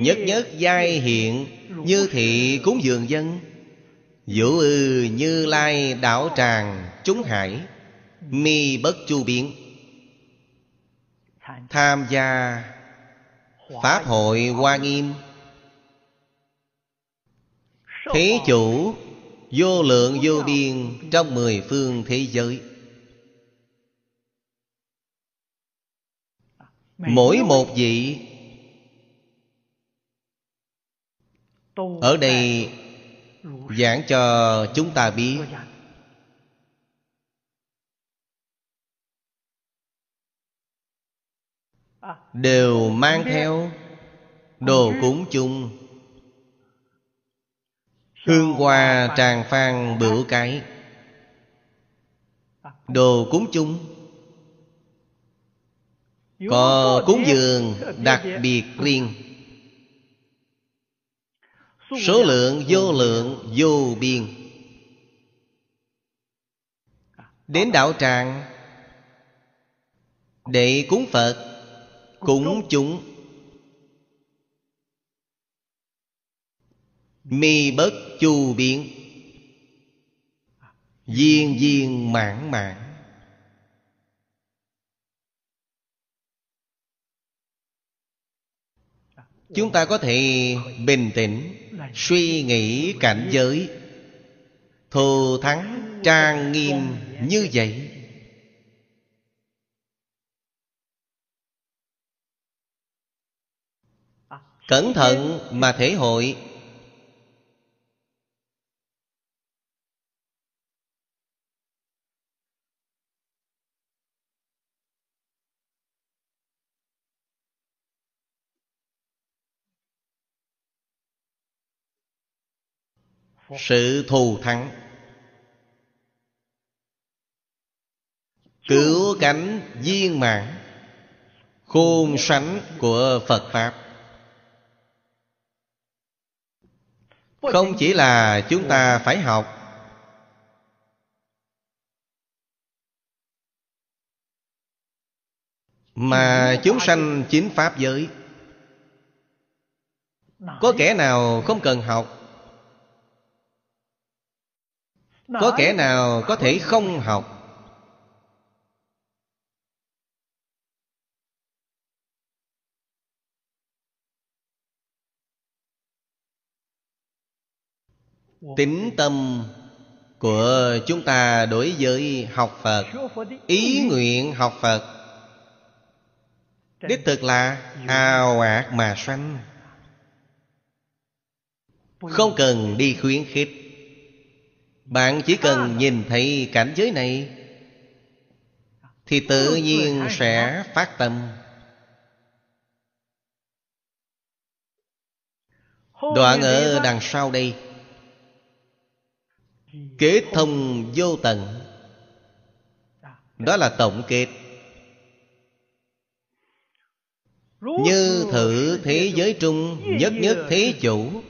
Nhất nhất giai hiện như thị cúng dường dân, Vũ ư như lai đảo tràng chúng hải, Mi bất chu biến. Tham gia Pháp hội Hoa Nghiêm. Thế chủ Vô lượng vô biên Trong mười phương thế giới. Mỗi một vị Ở đây giảng cho chúng ta biết. Đều mang theo Đồ cúng chung. Hương hoa tràn phan bửu cái. Đồ cúng chung. Có cúng dường đặc biệt riêng Số lượng, vô lượng, vô biên. Đến đạo tràng để cúng phật, cúng chúng. Mi bất chu biến viên viên mãn mãn. Chúng ta có thể bình tĩnh suy nghĩ cảnh giới. Thù thắng trang nghiêm như vậy. Cẩn thận mà thể hội. Sự thù thắng. Cứu cánh viên mãn. Khôn sánh của phật pháp. Không chỉ là chúng ta phải học. Mà chúng sanh chính pháp giới. Có kẻ nào không cần học có kẻ nào có thể không học? Tính tâm của chúng ta đối với học phật ý nguyện học phật đích thực là ào ạt mà sanh. Không cần đi khuyến khích bạn chỉ cần nhìn thấy cảnh giới này thì tự nhiên sẽ phát tâm. Đoạn ở đằng sau đây. Kết thông vô tận. Đó là tổng kết. Như thử thế giới trung nhất nhất thế chủ.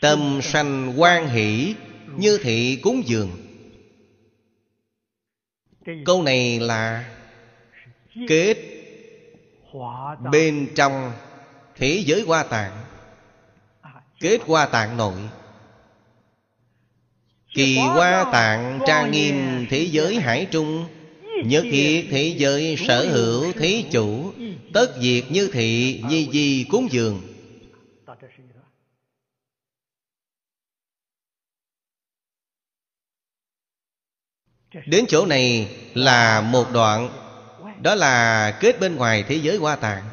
Tâm sanh quan hỷ như thị cúng dường. Câu này là kết bên trong thế giới hoa tạng. Kết hoa tạng nội. Kỳ hoa tạng trang nghiêm thế giới hải trung, nhất thiết thế giới sở hữu thế chủ, tất diệt như thị, nhi di cúng dường. Đến chỗ này là một đoạn, Đó là kết bên ngoài thế giới hoa tạng.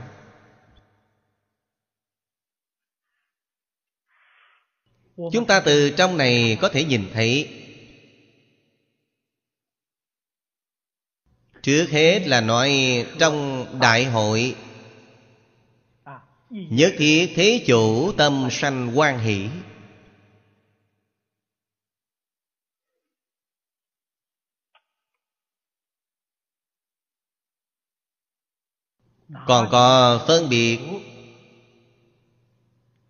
Chúng ta từ trong này có thể nhìn thấy, Trước hết là nói trong đại hội, Nhất thiết thế chủ tâm sanh quan hỷ. Còn có phân biệt.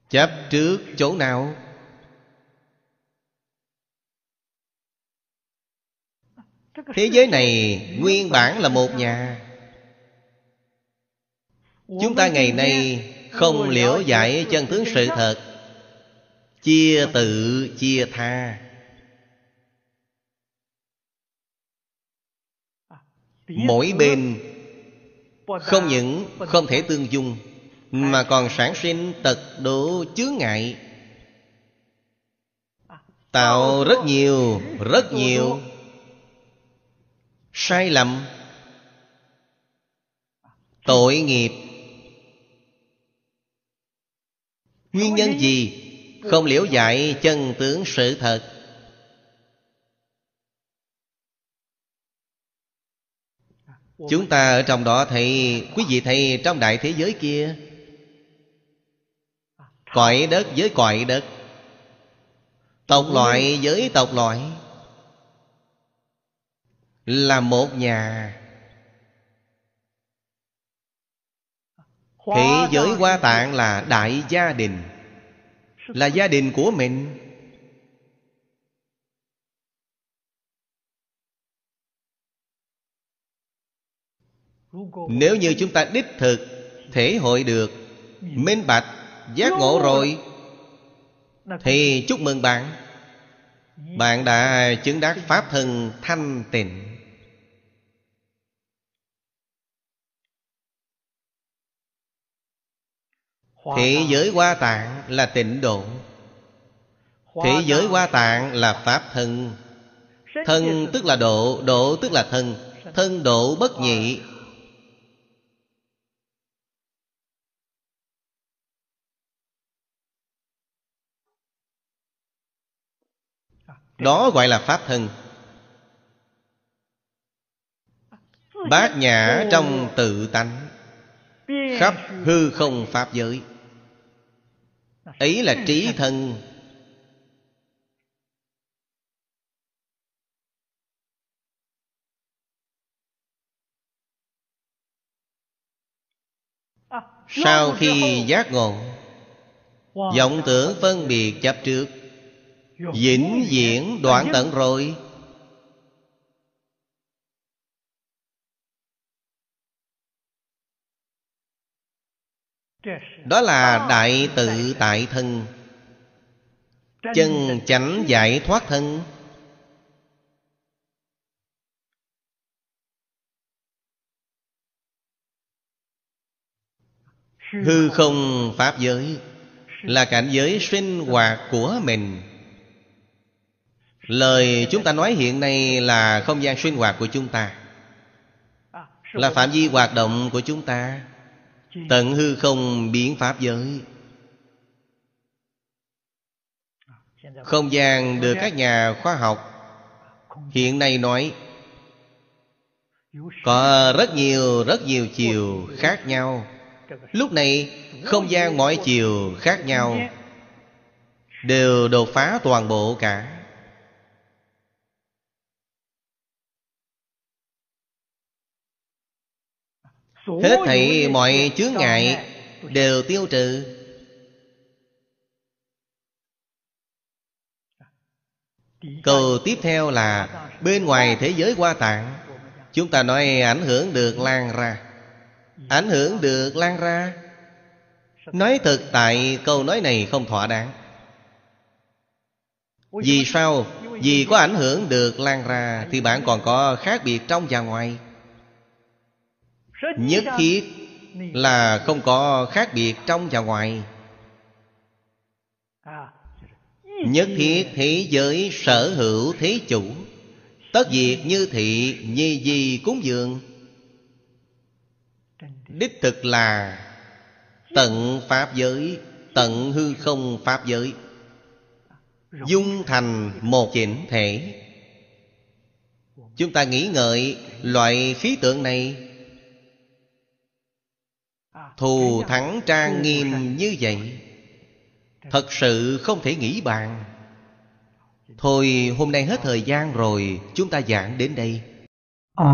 Chấp trước chỗ nào? Thế giới này nguyên bản là một nhà. Chúng ta ngày nay không liễu giải chân tướng sự thật. Chia tự, chia tha. Mỗi bên không những không thể tương dung Mà còn sản sinh tật độ chướng ngại. Tạo rất nhiều, rất nhiều. Sai lầm. Tội nghiệp. Nguyên nhân gì? Không liễu giải chân tướng sự thật. Chúng ta ở trong đó thấy, Quý vị thấy trong đại thế giới kia? Cõi đất với cõi đất. Tộc loại với tộc loại. Là một nhà. Thế giới hoa tạng là đại gia đình. Là gia đình của mình. Nếu như chúng ta đích thực Thể hội được, Minh bạch, Giác ngộ rồi, Thì chúc mừng bạn. Bạn đã chứng đắc Pháp thân thanh tịnh. Thế giới hoa tạng là tịnh độ. Thế giới hoa tạng là Pháp thân. Thân tức là độ Độ tức là thân. Thân độ bất nhị Đó gọi là Pháp thân. Bát nhã trong tự tánh. Khắp hư không Pháp giới. Ấy là trí thân. Sau khi giác ngộ, vọng tưởng phân biệt chấp trước vĩnh viễn đoạn tận rồi. Đó là đại tự tại thân. Chân chánh giải thoát thân. Hư không pháp giới là cảnh giới sinh hoạt của mình lời chúng ta nói hiện nay là không gian sinh hoạt của chúng ta. Là phạm vi hoạt động của chúng ta. Tận hư không biến pháp giới. Không gian được các nhà khoa học hiện nay nói có rất nhiều rất nhiều chiều khác nhau. Lúc này, không gian mọi chiều khác nhau đều đột phá toàn bộ cả. Hết thảy mọi chướng ngại đều tiêu trừ. Câu tiếp theo là, bên ngoài thế giới hoa tạng, chúng ta nói ảnh hưởng được lan ra. Ảnh hưởng được lan ra? Nói thực tại, câu nói này không thỏa đáng. Vì sao? Vì có ảnh hưởng được lan ra thì bạn còn có khác biệt trong và ngoài nhất thiết là không có khác biệt trong và ngoài. Nhất thiết thế giới sở hữu thế chủ. Tất diệt như thị nhi di cúng dường. Đích thực là tận pháp giới tận hư không pháp giới. Dung thành một chỉnh thể. Chúng ta nghĩ ngợi loại khí tượng này Thù thắng trang nghiêm như vậy, Thật sự không thể nghĩ bàn. Thôi, hôm nay hết thời gian rồi, Chúng ta giảng đến đây. A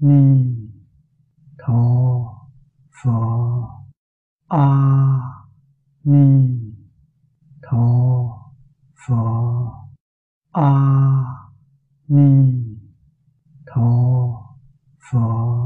Ni Tho Phở A Ni Tho Phở A Ni Tho Phở